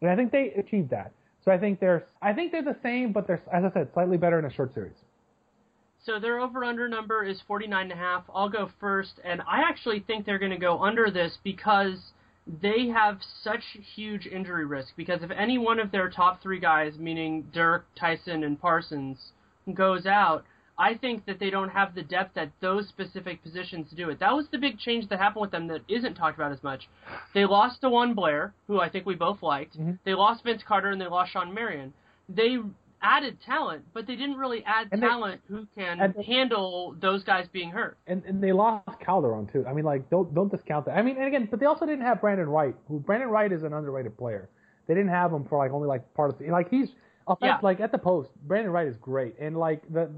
And I think they achieved that. So I think they're I think they're the same, but they're as I said, slightly better in a short series. So their over under number is 49.5. I'll go first, and I actually think they're going to go under this because they have such huge injury risk. Because if any one of their top three guys, meaning Dirk, Tyson, and Parsons, goes out, I think that they don't have the depth at those specific positions to do it. That was the big change that happened with them that isn't talked about as much. They lost DeJuan Blair, who I think we both liked. Mm-hmm. They lost Vince Carter and they lost Shawn Marion. They added talent, but they didn't really add And they- talent who can they- handle those guys being hurt. And and they lost Calderon too. I mean, like don't don't discount that. I mean, and again, but they also didn't have Brandon Wright. Who Brandon Wright is an underrated player. They didn't have him for like only like part of the like he's offense, Yeah. like at the post. Brandon Wright is great, and like the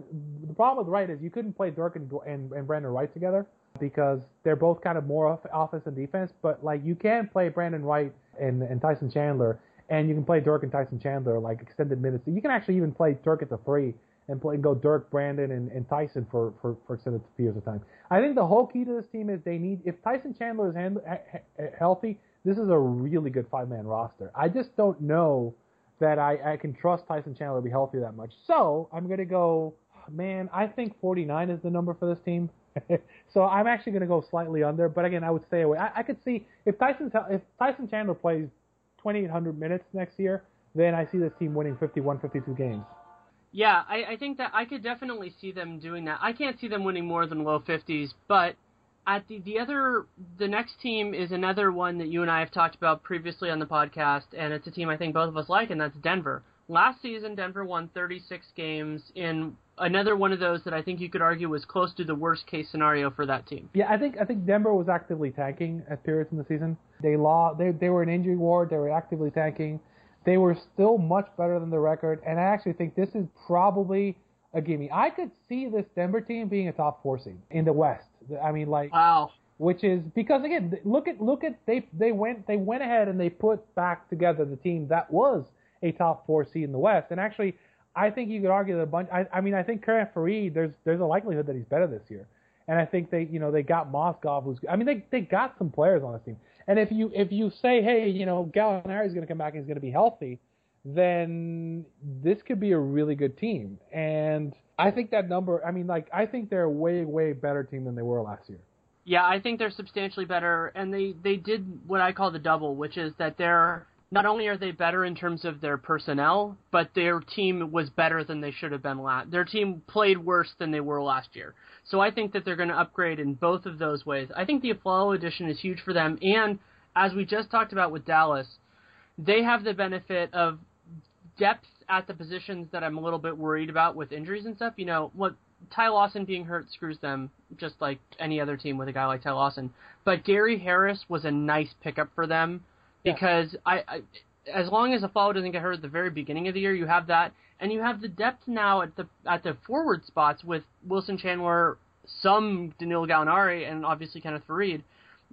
the problem with Wright is you couldn't play Dirk and and, and Brandon Wright together because they're both kind of more off, offense and defense. But like you can play Brandon Wright and and Tyson Chandler, and you can play Dirk and Tyson Chandler like extended minutes. You can actually even play Dirk at the three and play and go Dirk, Brandon, and, and Tyson for, for, for extended periods of time. I think the whole key to this team is they need if Tyson Chandler is hand, he- he- healthy, this is a really good five man roster. I just don't know that I, I can trust Tyson Chandler to be healthy that much. So I'm gonna go. man, I think 49 is the number for this team. so I'm actually going to go slightly under, but again, I would stay away. I, I could see if Tyson if Tyson Chandler plays 2,800 minutes next year, then I see this team winning 51, 52 games. Yeah, I, I think that I could definitely see them doing that. I can't see them winning more than low 50s, but at the the other the next team is another one that you and I have talked about previously on the podcast, and it's a team I think both of us like, and that's Denver. Last season, Denver won 36 games in another one of those that I think you could argue was close to the worst case scenario for that team. Yeah, I think I think Denver was actively tanking at periods in the season. They lost. They they were in injury ward. They were actively tanking. They were still much better than the record, and I actually think this is probably a gimme. I could see this Denver team being a top four seed in the West. I mean, like wow. Which is because again, look at look at they they went they went ahead and they put back together the team that was a top four seed in the West. And actually, I think you could argue that a bunch. I, I mean, I think Kenneth Faried, there's there's a likelihood that he's better this year. And I think they, you know, they got Mozgov, who's. I mean, they they got some players on this team. And if you if you say, hey, you know, Gallinari's going to come back and he's going to be healthy, then this could be a really good team. And I think that number. I mean, like, I think they're a way way better team than they were last year. Yeah, I think they're substantially better, and they they did what I call the double, which is that they're not only are they better in terms of their personnel, but their team was better than they should have been last. Their team played worse than they were last year. So I think that they're going to upgrade in both of those ways. I think the Afflalo addition is huge for them, and as we just talked about with Dallas, they have the benefit of depth at the positions that I'm a little bit worried about with injuries and stuff. You know, what Ty Lawson being hurt screws them just like any other team with a guy like Ty Lawson. But Gary Harris was a nice pickup for them because yeah. I, I, as long as Afflalo doesn't get hurt at the very beginning of the year, you have that, and you have the depth now at the at the forward spots with Wilson Chandler, some Danilo Gallinari, and obviously Kenneth Faried,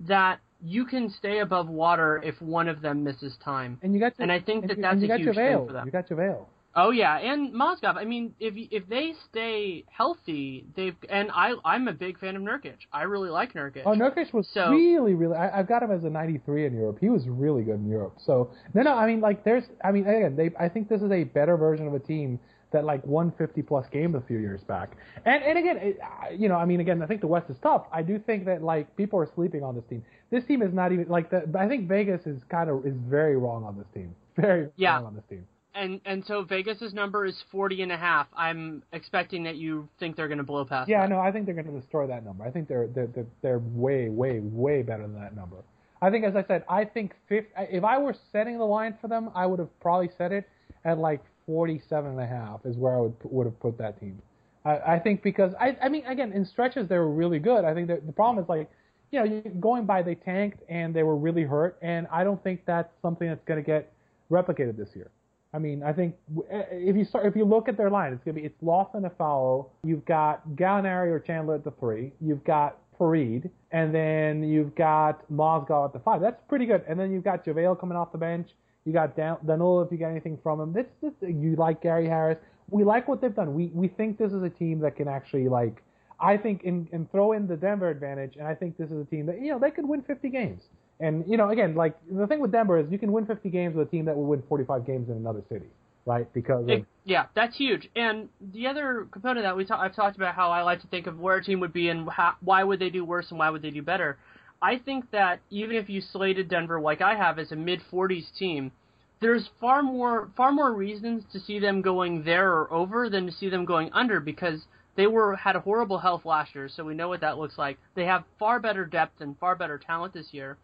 that you can stay above water if one of them misses time. And you got, to, and I think that you, that's a huge thing for them. You got JaVale. Oh yeah, and Mozgov. I mean, if if they stay healthy, they've and I I'm a big fan of Nurkic. I really like Nurkic. Oh, Nurkic was so, really really. I, have got him as a 93 in Europe. He was really good in Europe. So no no, I mean like there's I mean again they I think this is a better version of a team that like won 50 plus games a few years back. And and again, it, you know, I mean again, I think the West is tough. I do think that like people are sleeping on this team. This team is not even like the. I think Vegas is kind of is very wrong on this team. Very yeah. wrong on this team and and so Vegas's number is 40 and a half. I'm expecting that you think they're going to blow past. Yeah, that. no, I think they're going to destroy that number. I think they're they're they're, they're way way way better than that number. I think, as I said, I think if I were setting the line for them, I would have probably set it at like 47 and a half is where I would would have put that team. I, I think because I I mean again in stretches they were really good. I think that the problem is like you know going by they tanked and they were really hurt, and I don't think that's something that's going to get replicated this year. I mean, I think eh, if you start, if you look at their line, it's gonna be it's Lawson and Afflalo. You've got Gallinari or Chandler at the three. You've got Faried, and then you've got Mozgov at the five. That's pretty good. And then you've got JaVale coming off the bench. You got Dan- Danilo if you get anything from him. This, this you like Gary Harris. We like what they've done. We we think this is a team that can actually like. I think and throw in the Denver advantage, and I think this is a team that you know they could win 50 games. And you know, again, like the thing with Denver is you can win 50 games with a team that will win 45 games in another city, right? Because of, yeah, that's huge. And the other component that we ta- I've talked about how I like to think of where a team would be and how, why would they do worse and why would they do better. I think that even if you slated Denver like I have as a mid 40s team, there's far more far more reasons to see them going there or over than to see them going under because they were had a horrible health last year, so we know what that looks like. They have far better depth and far better talent this year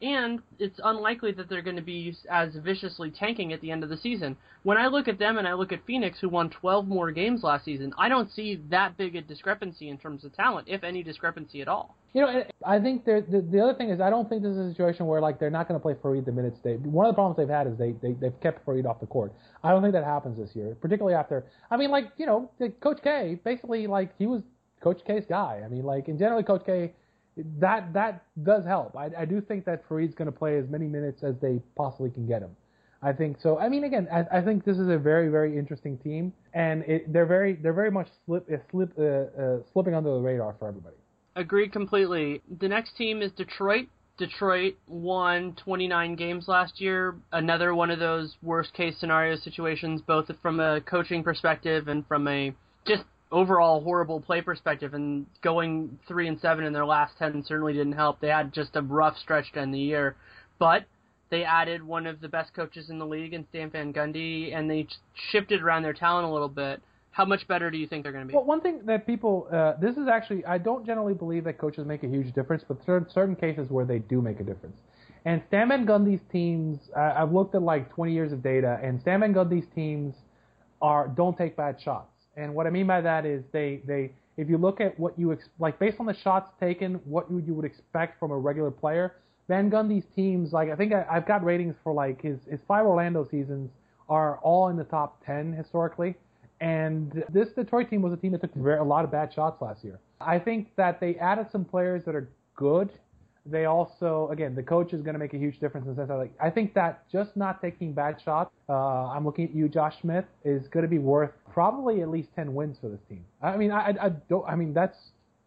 and it's unlikely that they're going to be as viciously tanking at the end of the season. When I look at them and I look at Phoenix, who won 12 more games last season, I don't see that big a discrepancy in terms of talent, if any discrepancy at all. You know, I think the, the other thing is I don't think this is a situation where like they're not going to play Faried the minutes they. One of the problems they've had is they, they they've kept Faried off the court. I don't think that happens this year, particularly after. I mean, like you know, Coach K basically like he was Coach K's guy. I mean, like in generally Coach K that that does help. I, I do think that Faried's going to play as many minutes as they possibly can get him. I think so. I mean, again, I, I think this is a very very interesting team, and it, they're very they're very much slip uh, slip uh, uh, slipping under the radar for everybody. Agreed completely. The next team is Detroit. Detroit won 29 games last year. Another one of those worst case scenario situations, both from a coaching perspective and from a just overall horrible play perspective, and going three and seven in their last ten certainly didn't help. They had just a rough stretch to end the year, but they added one of the best coaches in the league in Stan Van Gundy, and they shifted around their talent a little bit. How much better do you think they're going to be? Well, one thing that people, uh, this is actually, I don't generally believe that coaches make a huge difference, but certain certain cases where they do make a difference. And Stan Van Gundy's teams, uh, I've looked at like 20 years of data, and Stan Van Gundy's teams are don't take bad shots. And what I mean by that is they they if you look at what you ex- like based on the shots taken, what you, you would expect from a regular player, Van Gundy's teams like I think I, I've got ratings for like his his five Orlando seasons are all in the top 10 historically. And this Detroit team was a team that took a lot of bad shots last year. I think that they added some players that are good they also, again, the coach is going to make a huge difference in the sense that, like, I think that just not taking bad shots, uh, I'm looking at you, Josh Smith, is going to be worth probably at least 10 wins for this team. I mean, I, I don't, I mean, that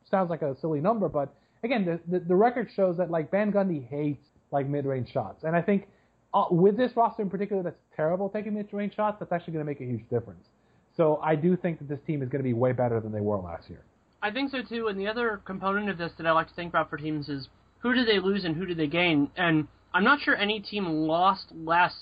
sounds like a silly number, but again, the, the, the record shows that, like, Van Gundy hates, like, mid-range shots. And I think uh, with this roster in particular that's terrible taking mid-range shots, that's actually going to make a huge difference. So I do think that this team is going to be way better than they were last year. I think so too. And the other component of this that I like to think about for teams is who did they lose and who did they gain? And I'm not sure any team lost less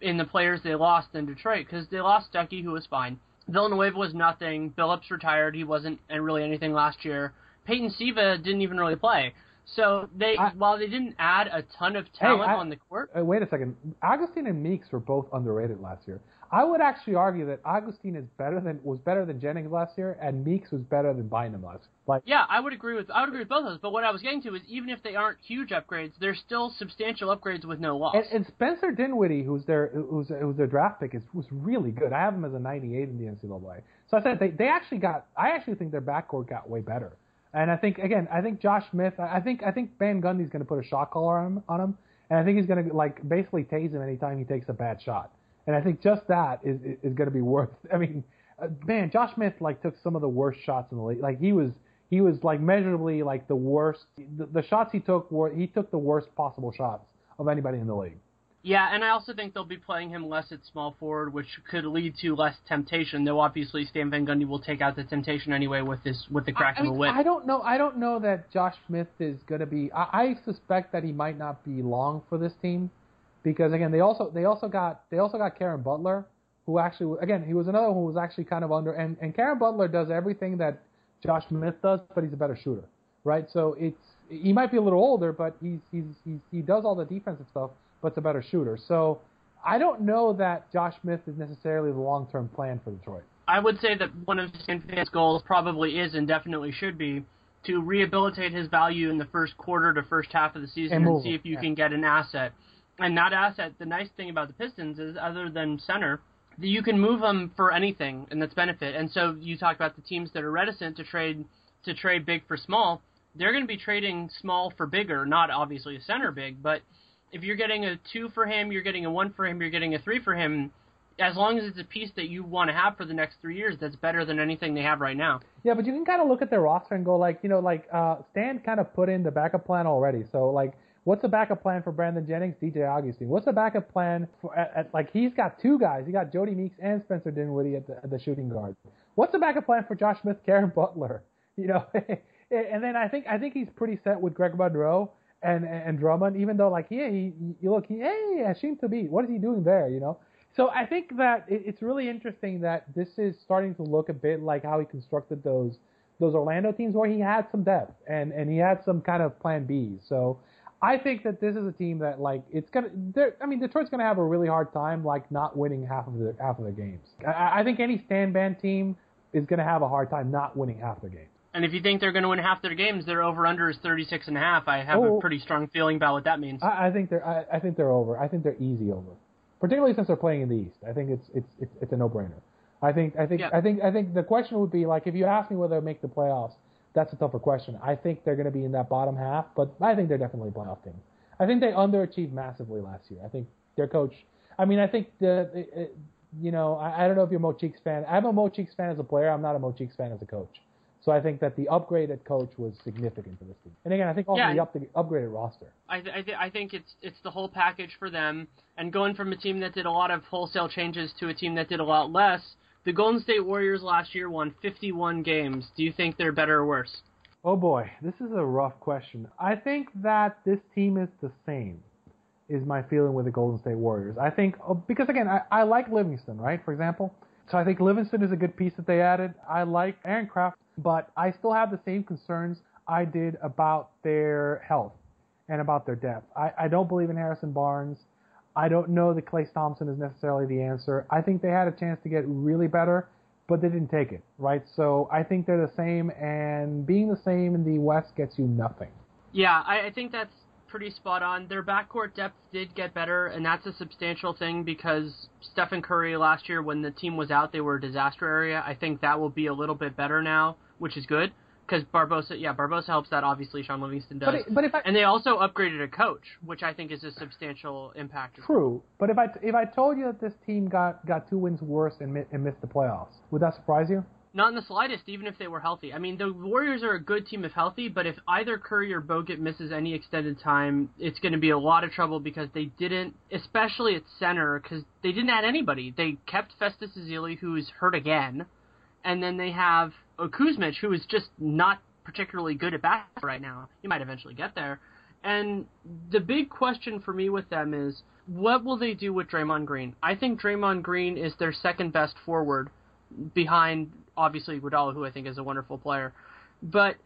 in the players they lost than Detroit because they lost Stuckey, who was fine. Villanueva was nothing. Billups retired. He wasn't and really anything last year. Peyton Siva didn't even really play. So they, I, while they didn't add a ton of talent hey, I, on the court. Uh, wait a second. Augustin and Meeks were both underrated last year. I would actually argue that Augustin is better than was better than Jennings last year, and Meeks was better than Bynum last. Year. Like, yeah, I would agree with I would agree with both of those. But what I was getting to is even if they aren't huge upgrades, they're still substantial upgrades with no loss. And, and Spencer Dinwiddie, who's their who's, who's their draft pick, is was really good. I have him as a 98 in the NCAA. So I said they they actually got. I actually think their backcourt got way better. And I think again, I think Josh Smith. I think I think Van Gundy's going to put a shot collar on him, on him, and I think he's going to like basically tase him anytime he takes a bad shot. And I think just that is is going to be worth. I mean, uh, man, Josh Smith like took some of the worst shots in the league. Like he was he was like measurably like the worst. The, the shots he took were he took the worst possible shots of anybody in the league. Yeah, and I also think they'll be playing him less at small forward, which could lead to less temptation. Though obviously Stan Van Gundy will take out the temptation anyway with this with the crack I, of a whip. I don't know. I don't know that Josh Smith is going to be. I, I suspect that he might not be long for this team, because again they also they also got they also got Caron Butler, who actually again he was another one who was actually kind of under and and Caron Butler does everything that Josh Smith does, but he's a better shooter, right? So it's he might be a little older, but he's he's, he's he does all the defensive stuff but but's a better shooter. So I don't know that Josh Smith is necessarily the long term plan for Detroit. I would say that one of Stan's goals probably is and definitely should be to rehabilitate his value in the first quarter to first half of the season and, and see if you yeah. can get an asset. And that asset, the nice thing about the Pistons is, other than center, you can move them for anything, and that's benefit. And so you talk about the teams that are reticent to trade to trade big for small. They're going to be trading small for bigger, not obviously a center big, but if you're getting a two for him, you're getting a one for him, you're getting a three for him. As long as it's a piece that you want to have for the next three years, that's better than anything they have right now. Yeah, but you can kind of look at their roster and go like, you know, like uh, Stan kind of put in the backup plan already. So like, what's the backup plan for Brandon Jennings, DJ Augustin? What's the backup plan for at, at, like he's got two guys. He got Jodie Meeks and Spencer Dinwiddie at the, at the shooting guard. What's the backup plan for Josh Smith, Caron Butler? You know, and then I think I think he's pretty set with Greg Monroe and and Drummond, even though like yeah, he you look he hey to Thabeet, what is he doing there? You know. So I think that it, it's really interesting that this is starting to look a bit like how he constructed those those Orlando teams where he had some depth and and he had some kind of plan B. So I think that this is a team that like it's gonna. I mean, Detroit's gonna have a really hard time like not winning half of their half of their games. I, I think any Stan Van team is gonna have a hard time not winning half their games. And if you think they're going to win half their games, their over under is thirty six and a half. I have oh, a pretty strong feeling about what that means. I, I think they're I, I, think they're over. I think they're easy over, particularly since they're playing in the East. I think it's it's it's, it's a no brainer. I think I think yeah. I think I think the question would be like if you ask me whether they make the playoffs, that's a tougher question. I think they're going to be in that bottom half, but I think they're definitely a playoff team. I think they underachieved massively last year. I think their coach. I mean, I think the. It, it, you know, I, I don't know if you're a Mo Cheeks fan. I'm a Mo Cheeks fan as a player. I'm not a Mo Cheeks fan as a coach. So I think that the upgraded coach was significant for this team. And again, I think also yeah, the up, upgraded roster. I, th- I, th- I think it's it's the whole package for them. And going from a team that did a lot of wholesale changes to a team that did a lot less The Golden State Warriors last year won 51 games. Do you think they're better or worse? Oh boy, this is a rough question. I think that this team is the same. Is my feeling with the Golden State Warriors. I think oh, because again, I, I like Livingston, right? For example, so I think Livingston is a good piece that they added. I like Aaron Craft, but I still have the same concerns I did about their health and about their depth. I, I don't believe in Harrison Barnes. I don't know that Klay Thompson is necessarily the answer. I think they had a chance to get really better, but they didn't take it, right? So I think they're the same, and being the same in the West gets you nothing. Yeah, I, I think that's pretty spot on. Their backcourt depth did get better, and that's a substantial thing because Stephen Curry last year, when the team was out, they were a disaster area. I think that will be a little bit better now, which is good because Barbosa, yeah, Barbosa helps that. Obviously, Shaun Livingston does. But, it, but if I, and they also upgraded a coach, which I think is a substantial impact. True, but if I if I told you that this team got got two wins worse and, and missed the playoffs, would that surprise you? Not in the slightest, even if they were healthy. I mean, the Warriors are a good team if healthy, but if either Curry or Bogut misses any extended time, it's going to be a lot of trouble because they didn't, especially at center, because they didn't add anybody. They kept Festus Ezeli, who's hurt again, and then they have Kuzmic, who is just not particularly good at basketball right now. He might eventually get there. And the big question for me with them is, what will they do with Draymond Green? I think Draymond Green is their second best forward, behind obviously Iguodala, who I think is a wonderful player. But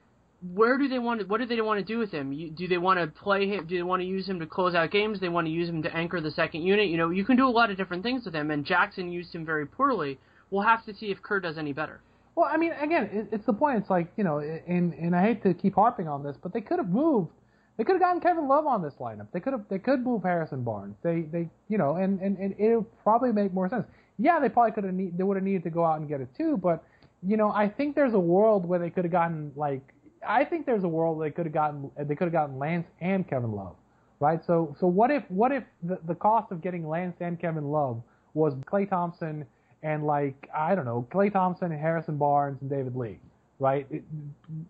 where do they want to? What do they want to do with him? You, do they want to play him? Do they want to use him to close out games? They want to use him to anchor the second unit. You know, you can do a lot of different things with him. And Jackson used him very poorly. We'll have to see if Kerr does any better. Well, I mean, again, it, it's the point. It's like you know, and and I hate to keep harping on this, but they could have moved. They could have gotten Kevin Love on this lineup. They could have. They could move Harrison Barnes. They they you know, and and, and it would probably make more sense. Yeah, they probably could have. Need, they would have needed to go out and get it too. But you know, I think there's a world where they could have gotten like. I think there's a world they could have gotten. They could have gotten Lance and Kevin Love, right? So so what if what if the the cost of getting Lance and Kevin Love was Klay Thompson and like I don't know Klay Thompson and Harrison Barnes and David Lee, right? It,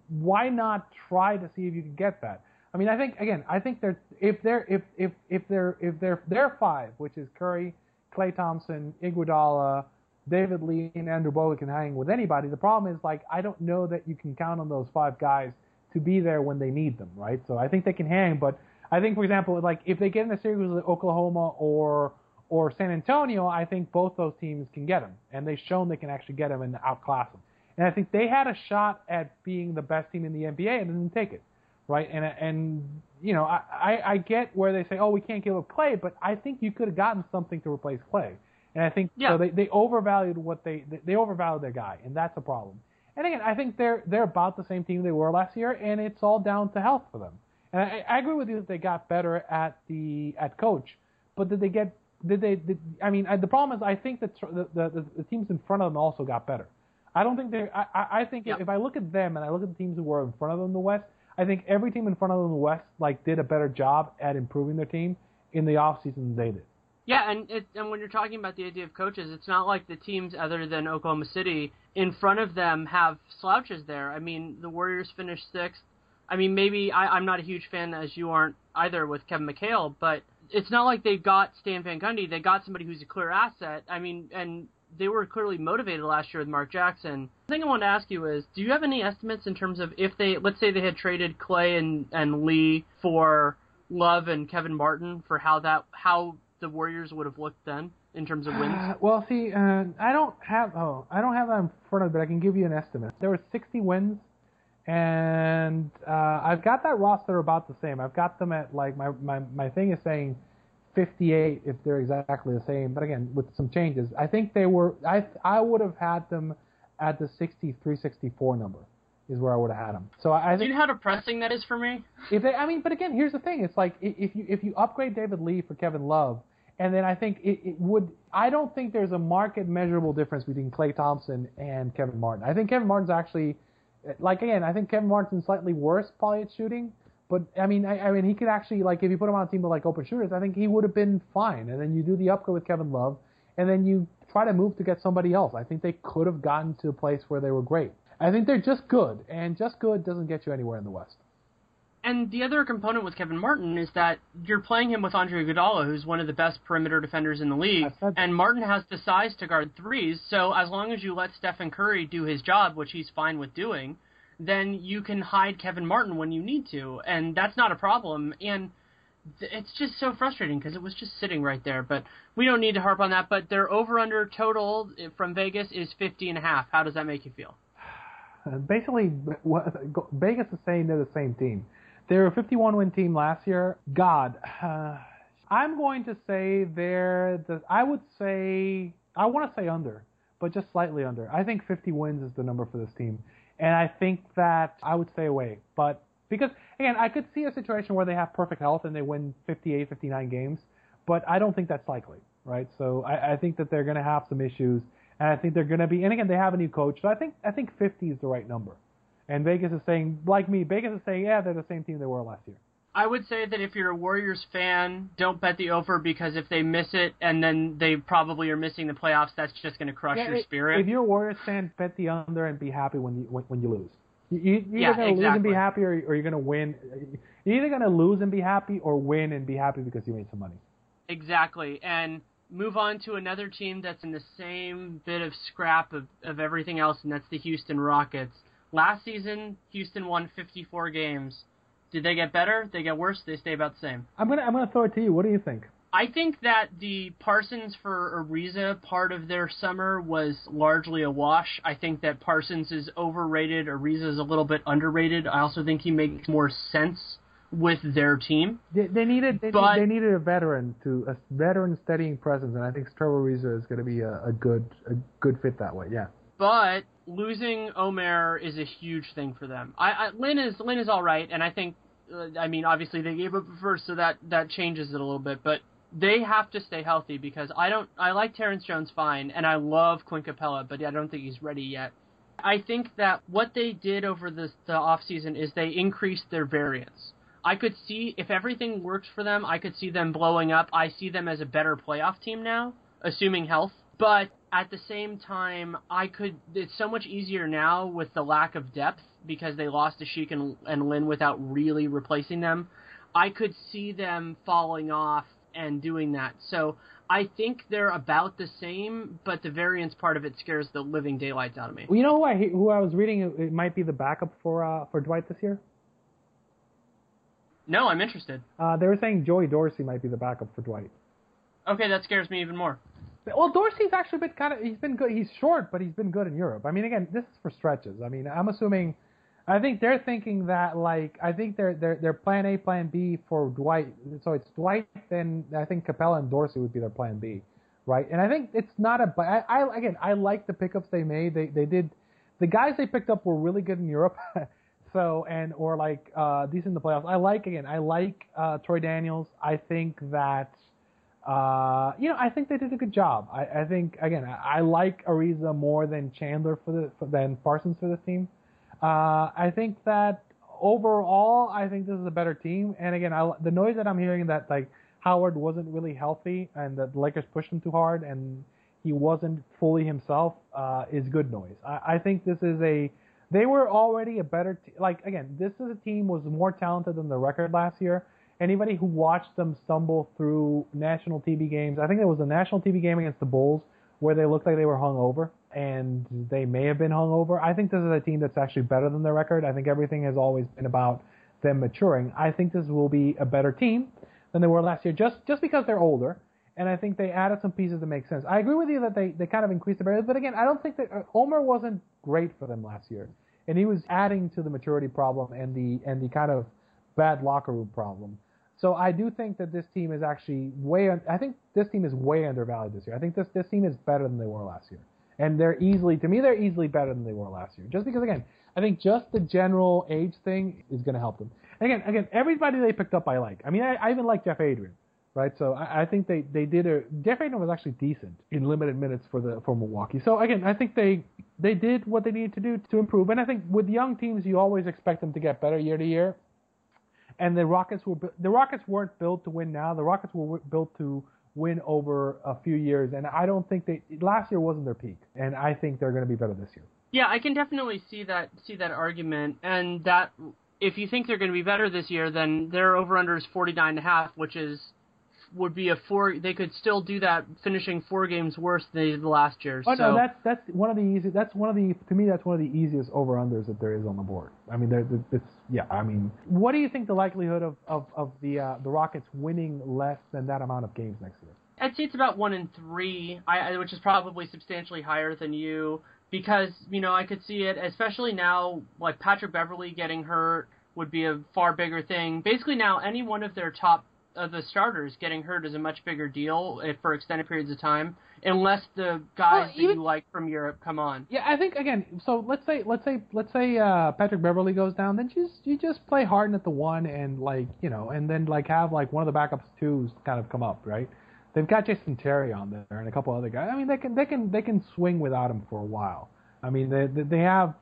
why not try to see if you can get that? I mean, I think again, I think they're if they're if if if they're if they're they're five, which is Curry, Klay Thompson, Iguodala, David Lee, and Andrew Bogut can hang with anybody. The problem is like I don't know that you can count on those five guys to be there when they need them, right? So I think they can hang, but I think for example, like if they get in a series with Oklahoma or or San Antonio, I think both those teams can get him, and they've shown they can actually get him and outclass him. And I think they had a shot at being the best team in the NBA and didn't take it, right? And and you know, I, I I get where they say, oh, we can't give up Klay, but I think you could have gotten something to replace Klay, And I think yeah. so they they overvalued what they they overvalued their guy, and that's a problem. And again, I think they're they're about the same team they were last year, and it's all down to health for them. And I, I agree with you that they got better at the at coach, but did they get did they? Did, I mean, the problem is, I think that the, the the teams in front of them also got better. I don't think they. I I think yeah. if I look at them and I look at the teams who were in front of them in the West, I think every team in front of them in the West like did a better job at improving their team in the off season than they did. Yeah, and it, and when you're talking about the idea of coaches, it's not like the teams other than Oklahoma City in front of them have slouches there. I mean, the Warriors finished sixth. I mean, maybe I, I'm not a huge fan as you aren't either with Kevin McHale, but it's not like they've got Stan Van Gundy. They got somebody who's a clear asset. I mean, and they were clearly motivated last year with Mark Jackson. The thing I want to ask you is, do you have any estimates in terms of if they, let's say they had traded Klay and, and Lee for Love and Kevin Martin for how that, how the Warriors would have looked then in terms of wins? Uh, well, see, uh, I don't have, oh, I don't have that in front of me, but I can give you an estimate. There were 60 wins and uh, I've got that roster about the same. I've got them at like my my my thing is saying 58 if they're exactly the same, but again with some changes. I think they were I I would have had them at the 63 64 number is where I would have had them. So I think. Do you know how depressing that is for me? If they, I mean, but again, here's the thing: it's like if you if you upgrade David Lee for Kevin Love, and then I think it, it would. I don't think there's a market measurable difference between Klay Thompson and Kevin Martin. I think Kevin Martin's actually like again, I think Kevin Martin's slightly worse probably at shooting, but I mean, I, I mean, he could actually like if you put him on a team with like open shooters, I think he would have been fine. And then you do the upgrade with Kevin Love, and then you try to move to get somebody else. I think they could have gotten to a place where they were great. I think they're just good, and just good doesn't get you anywhere in the West. And the other component with Kevin Martin is that you're playing him with Andre Iguodala, who's one of the best perimeter defenders in the league, and Martin has the size to guard threes. So as long as you let Stephen Curry do his job, which he's fine with doing, then you can hide Kevin Martin when you need to, and that's not a problem. And it's just so frustrating because it was just sitting right there. But we don't need to harp on that. But their over under total eh, from Vegas is 50 and a half. How does that make you feel? Basically, Vegas is saying they're the same team. They're a 51 win team last year. God, uh, I'm going to say they're the. I would say I want to say under, but just slightly under. I think 50 wins is the number for this team, and I think that I would stay away. But because again, I could see a situation where they have perfect health and they win 58, 59 games, but I don't think that's likely, right? So I, I think that they're going to have some issues, and I think they're going to be. And again, they have a new coach, so I think I think 50 is the right number. And Vegas is saying, like me, Vegas is saying, yeah, they're the same team they were last year. I would say that if you're a Warriors fan, don't bet the over because if they miss it and then they probably are missing the playoffs, that's just going to crush yeah, your spirit. If you're a Warriors fan, bet the under and be happy when you when, when you lose. You, you're either going to exactly. lose and be happy, or, or you're going to win. You're either going to lose and be happy, or win and be happy because you made some money. Exactly, and move on to another team that's in the same bit of scrap of, of everything else, and that's the Houston Rockets. Last season, Houston won 54 games. Did they get better? They get worse? They stay about the same? I'm gonna I'm gonna throw it to you. What do you think? I think that the Parsons for Ariza part of their summer was largely a wash. I think that Parsons is overrated. Ariza is a little bit underrated. I also think he makes more sense with their team. They, they needed they, But- they needed a veteran to a veteran steadying presence, and I think Trevor Ariza is going to be a, a good a good fit that way. Yeah. But losing Omer is a huge thing for them. I, I Lin is Lin is all right, and I think, uh, I mean, obviously they gave up first, so that that changes it a little bit. But they have to stay healthy because I don't. I like Terrence Jones fine, and I love Clint Capela, but I don't think he's ready yet. I think that what they did over the the off season is they increased their variance. I could see if everything works for them, I could see them blowing up. I see them as a better playoff team now, assuming health. But at the same time, I could. It's so much easier now with the lack of depth because they lost Asik and, and Lin without really replacing them. I could see them falling off and doing that. So I think they're about the same, but the variance part of it scares the living daylights out of me. Well, you know who I who I was reading it, it might be the backup for uh, for Dwight this year. No, I'm interested. Uh, they were saying Joey Dorsey might be the backup for Dwight. Okay, that scares me even more. Well, Dorsey's actually been kind of he's been good. He's short, but he's been good in Europe. I mean, again, this is for stretches. I mean, I'm assuming. I think they're thinking that like I think they're they're they're plan A, plan B for Dwight. So it's Dwight, then I think Capela and Dorsey would be their plan B, right? And I think it's not a. I, I again I like the pickups they made. They they did the guys they picked up were really good in Europe. so and or like uh decent in the playoffs. I like again I like uh Troy Daniels. I think that uh, you know, I think they did a good job. I, I think again, I, I like Ariza more than Chandler for the for, than Parsons for this team. Uh, I think that overall, I think this is a better team. And again, I, the noise that I'm hearing that like Howard wasn't really healthy and that the Lakers pushed him too hard and he wasn't fully himself uh, is good noise. I, I think this is a they were already a better te- like again, this is a team was more talented than the record last year anybody who watched them stumble through national TV games, I think it was a national TV game against the Bulls where they looked like they were hungover, and they may have been hungover. I think this is a team that's actually better than their record. I think everything has always been about them maturing. I think this will be a better team than they were last year, just just because they're older. And I think they added some pieces that make sense. I agree with you that they, they kind of increased the barriers, but again, I don't think that uh, Omer wasn't great for them last year, and he was adding to the maturity problem and the and the kind of bad locker room problem. So I do think that this team is actually way. I think this team is way undervalued this year. I think this this team is better than they were last year, and they're easily to me they're easily better than they were last year. Just because again, I think just the general age thing is going to help them. And again, again, everybody they picked up I like. I mean, I, I even like Jeff Adrien, right? So I, I think they they did a Jeff Adrien was actually decent in limited minutes for the for Milwaukee. So again, I think they they did what they needed to do to improve. And I think with young teams, you always expect them to get better year to year and the Rockets were the Rockets weren't built to win now. The Rockets were built to win over a few years, and I don't think they last year wasn't their peak, and I think they're going to be better this year. Yeah, I can definitely see that see that argument, and that if you think they're going to be better this year, then their over under is 49 and a half, which is would be a four. They could still do that, finishing four games worse than they did last year. Oh so no, that's that's one of the easy. That's one of the to me that's one of the easiest over unders that there is on the board. I mean, there, it's yeah. I mean, what do you think the likelihood of of of the uh, the Rockets winning less than that amount of games next year? I'd say it's about one in three, I, I- which is probably substantially higher than you because you know I could see it, especially now like Patrick Beverley getting hurt would be a far bigger thing. Basically now any one of their top of the starters getting hurt is a much bigger deal if, for extended periods of time, unless the guys Well, that you like from Europe come on. Yeah, I think again. So let's say let's say let's say uh, Patrick Beverley goes down, then just you just play Harden at the one and like you know, and then like have like one of the backups twos kind of come up, right? They've got Jason Terry on there and a couple other guys. I mean, they can they can they can swing without him for a while. I mean, they they they have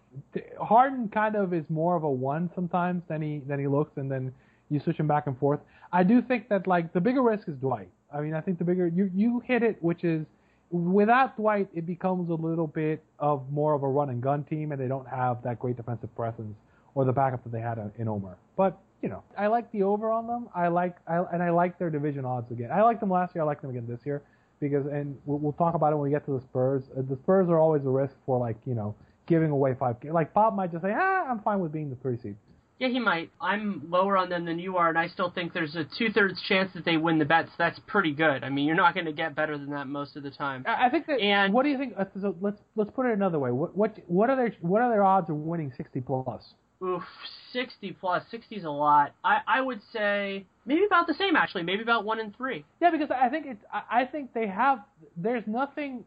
Harden kind of is more of a one sometimes than he than he looks, and then you switch him back and forth. I do think that like the bigger risk is Dwight. I mean, I think the bigger you you hit it, which is without Dwight, it becomes a little bit of more of a run and gun team, and they don't have that great defensive presence or the backup that they had in Omer. But you know, I like the over on them. I like I, and I like their division odds again. I liked them last year. I like them again this year because, and we'll, we'll talk about it when we get to the Spurs. Uh, the Spurs are always a risk for like you know giving away five. Like Pop might just say, ah, I'm fine with being the three seed. Yeah, he might. I'm lower on them than you are, and I still think there's a two thirds chance that they win the bets. That's pretty good. I mean, you're not going to get better than that most of the time. I think that. And- what do you think? uh, So let's let's put it another way. What what what are their what are their odds of winning 60 plus? Oof, 60 plus. 60's a lot. I, I would say maybe about the same, actually. Maybe about 1 in 3. Yeah, because I think it's. I I think they have. There's nothing.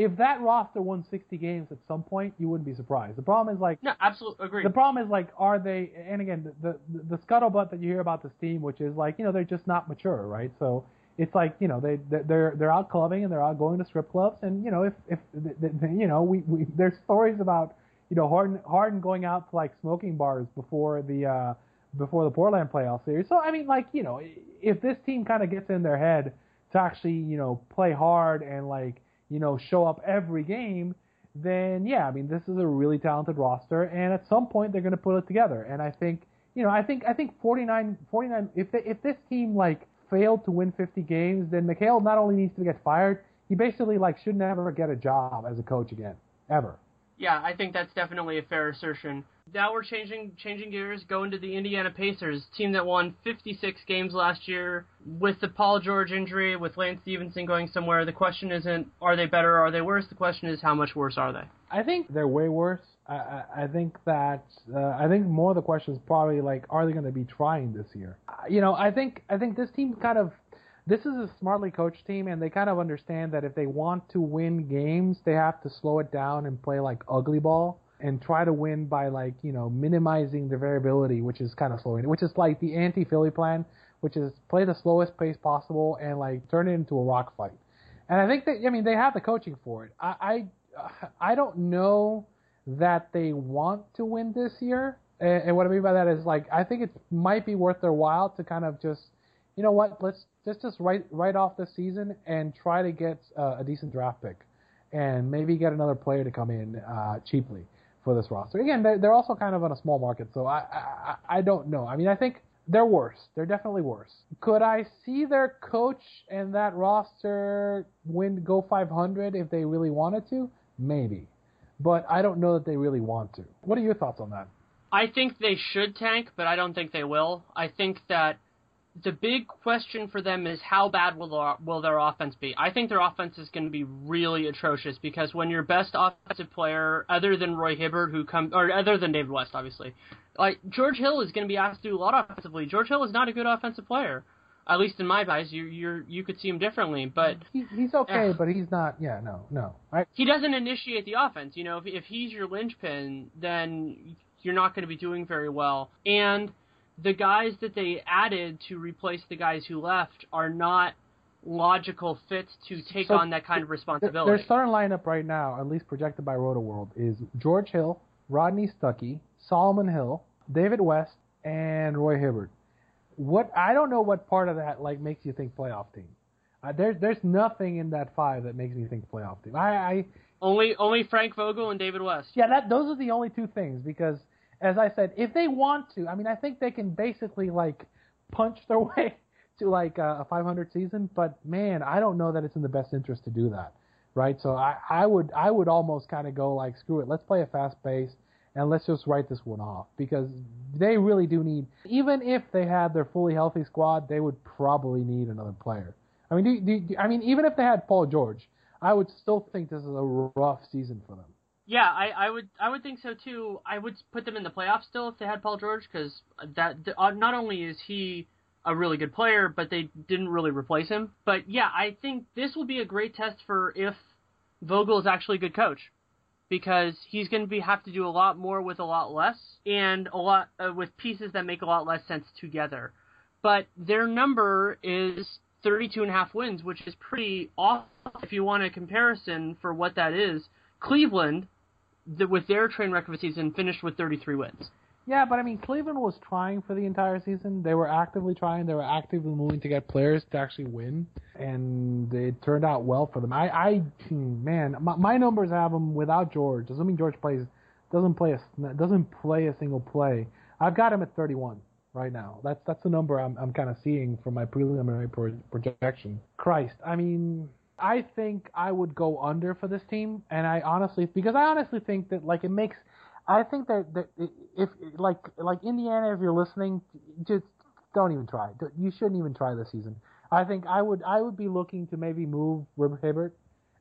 If that roster won 60 games at some point, you wouldn't be surprised. The problem is like No, absolutely agree. the problem is like, are they? And again, the, the the scuttlebutt that you hear about this team, which is like, you know, they're just not mature, right? So it's like, you know, they they're they're out clubbing and they're out going to strip clubs, and you know, if if th- th- you know, we, we there's stories about you know Harden Harden going out to like smoking bars before the uh before the Portland playoff series. So I mean, like, you know, if this team kind of gets in their head to actually, you know, play hard and like, you know, show up every game, then yeah, I mean, this is a really talented roster, and at some point they're going to put it together. And I think, you know, I think I think 49, 49 if they, if this team like failed to win 50 games, then McHale not only needs to get fired, he basically like should never get a job as a coach again, ever. Yeah, I think that's definitely a fair assertion. Now we're changing changing gears, going to the Indiana Pacers, team that won 56 games last year with the Paul George injury, with Lance Stephenson going somewhere. The question isn't are they better or are they worse? The question is how much worse are they? I think they're way worse. I, I, I think that uh, I think more of the question is probably like, are they going to be trying this year? Uh, You know, I think I think this team kind of this is a smartly coached team, and they kind of understand that if they want to win games, they have to slow it down and play like ugly ball and try to win by like you know minimizing the variability, which is kind of slowing, which is like the anti Philly plan, which is play the slowest pace possible and like turn it into a rock fight. And I think that I mean they have the coaching for it. I I, I don't know that they want to win this year. And, and what I mean by that is like I think it might be worth their while to kind of just you know what let's just just write write off this season and try to get uh, a decent draft pick and maybe get another player to come in uh, cheaply for this roster. Again, they're, they're also kind of on a small market, so I, I I don't know. I mean, I think they're worse. They're definitely worse. Could I see their coach and that roster win go 500 if they really wanted to? Maybe, but I don't know that they really want to. What are your thoughts on that? I think they should tank, but I don't think they will. I think that the big question for them is how bad will their, will their offense be? I think their offense is going to be really atrocious because when your best offensive player, other than Roy Hibbert, who come or other than David West, obviously, like George Hill is going to be asked to do a lot offensively. George Hill is not a good offensive player, at least in my eyes. You you you could see him differently, but He, he's okay, Ugh. but he's not. Yeah, no, no. I, he doesn't initiate the offense. You know, if if he's your linchpin, then you're not going to be doing very well. And the guys that they added to replace the guys who left are not logical fits to take So on that kind of responsibility. their starting lineup right now, at least projected by RotoWorld, is George Hill, Rodney Stuckey, Solomon Hill, David West, and Roy Hibbert. What I don't know what part of that like makes you think playoff team. Uh, there's there's nothing in that five that makes me think playoff team. I, I only only Frank Vogel and David West. yeah, that those are the only two things because as I said, if they want to, I mean, I think they can basically like punch their way to like a 500 season. But man, I don't know that it's in the best interest to do that, right? So I, I would I would almost kind of go like, screw it, let's play a fast pace and let's just write this one off because they really do need. Even if they had their fully healthy squad, they would probably need another player. I mean, do, do, I mean, even if they had Paul George, I would still think this is a rough season for them. Yeah, I, I would I would think so too. I would put them in the playoffs still if they had Paul George because that uh, not only is he a really good player, but they didn't really replace him. But yeah, I think this will be a great test for if Vogel is actually a good coach because he's going to be have to do a lot more with a lot less and a lot uh, with pieces that make a lot less sense together. But their number is 32 and a half wins, which is pretty awesome if you want a comparison for what that is. Cleveland, with their train wreck of a season, finished with 33 wins. Yeah, but I mean, Cleveland was trying for the entire season. They were actively trying. They were actively moving to get players to actually win, and it turned out well for them. I, I man, my, my numbers have them without George, assuming George plays, doesn't play a doesn't play a single play. I've got him at 31 right now. That's that's the number I'm I'm kind of seeing from my preliminary pro- projection. Christ, I mean, I think I would go under for this team, and I honestly because I honestly think that like it makes I think that, that if like like Indiana, if you're listening, just don't even try. You shouldn't even try this season. I think I would I would be looking to maybe move Hibbert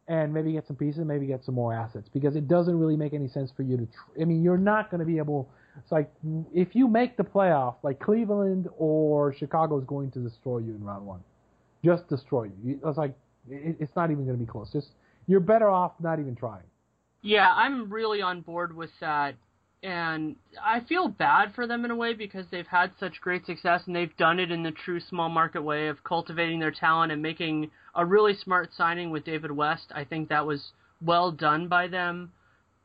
and maybe get some pieces, maybe get some more assets because it doesn't really make any sense for you to. Tr- I mean, you're not going to be able. It's like if you make the playoff, like Cleveland or Chicago is going to destroy you in round one, just destroy you. It's like it, it's not even going to be close. Just you're better off not even trying. Yeah, I'm really on board with that. And I feel bad for them in a way because they've had such great success and they've done it in the true small market way of cultivating their talent and making a really smart signing with David West. I think that was well done by them.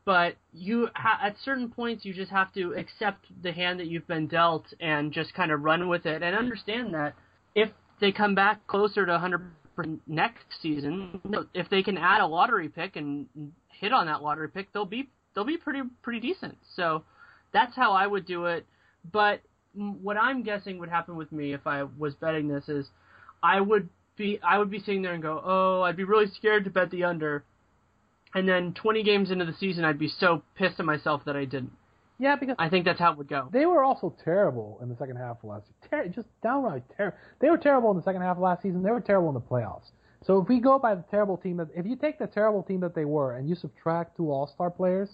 But you, at certain points, you just have to accept the hand that you've been dealt and just kind of run with it and understand that if they come back closer to 100 next season, if they can add a lottery pick and hit on that lottery pick, they'll be they'll be pretty pretty decent. So that's how I would do it. But what I'm guessing would happen with me if I was betting this is I would be I would be sitting there and go, "Oh, I'd be really scared to bet the under." And then 20 games into the season, I'd be so pissed at myself that I didn't. Yeah, because I think that's how it would go. They were also terrible in the second half of last year. Ter- just downright terrible. They were terrible in the second half of last season. They were terrible in the playoffs. So if we go by the terrible team that, if you take the terrible team that they were and you subtract two All Star players,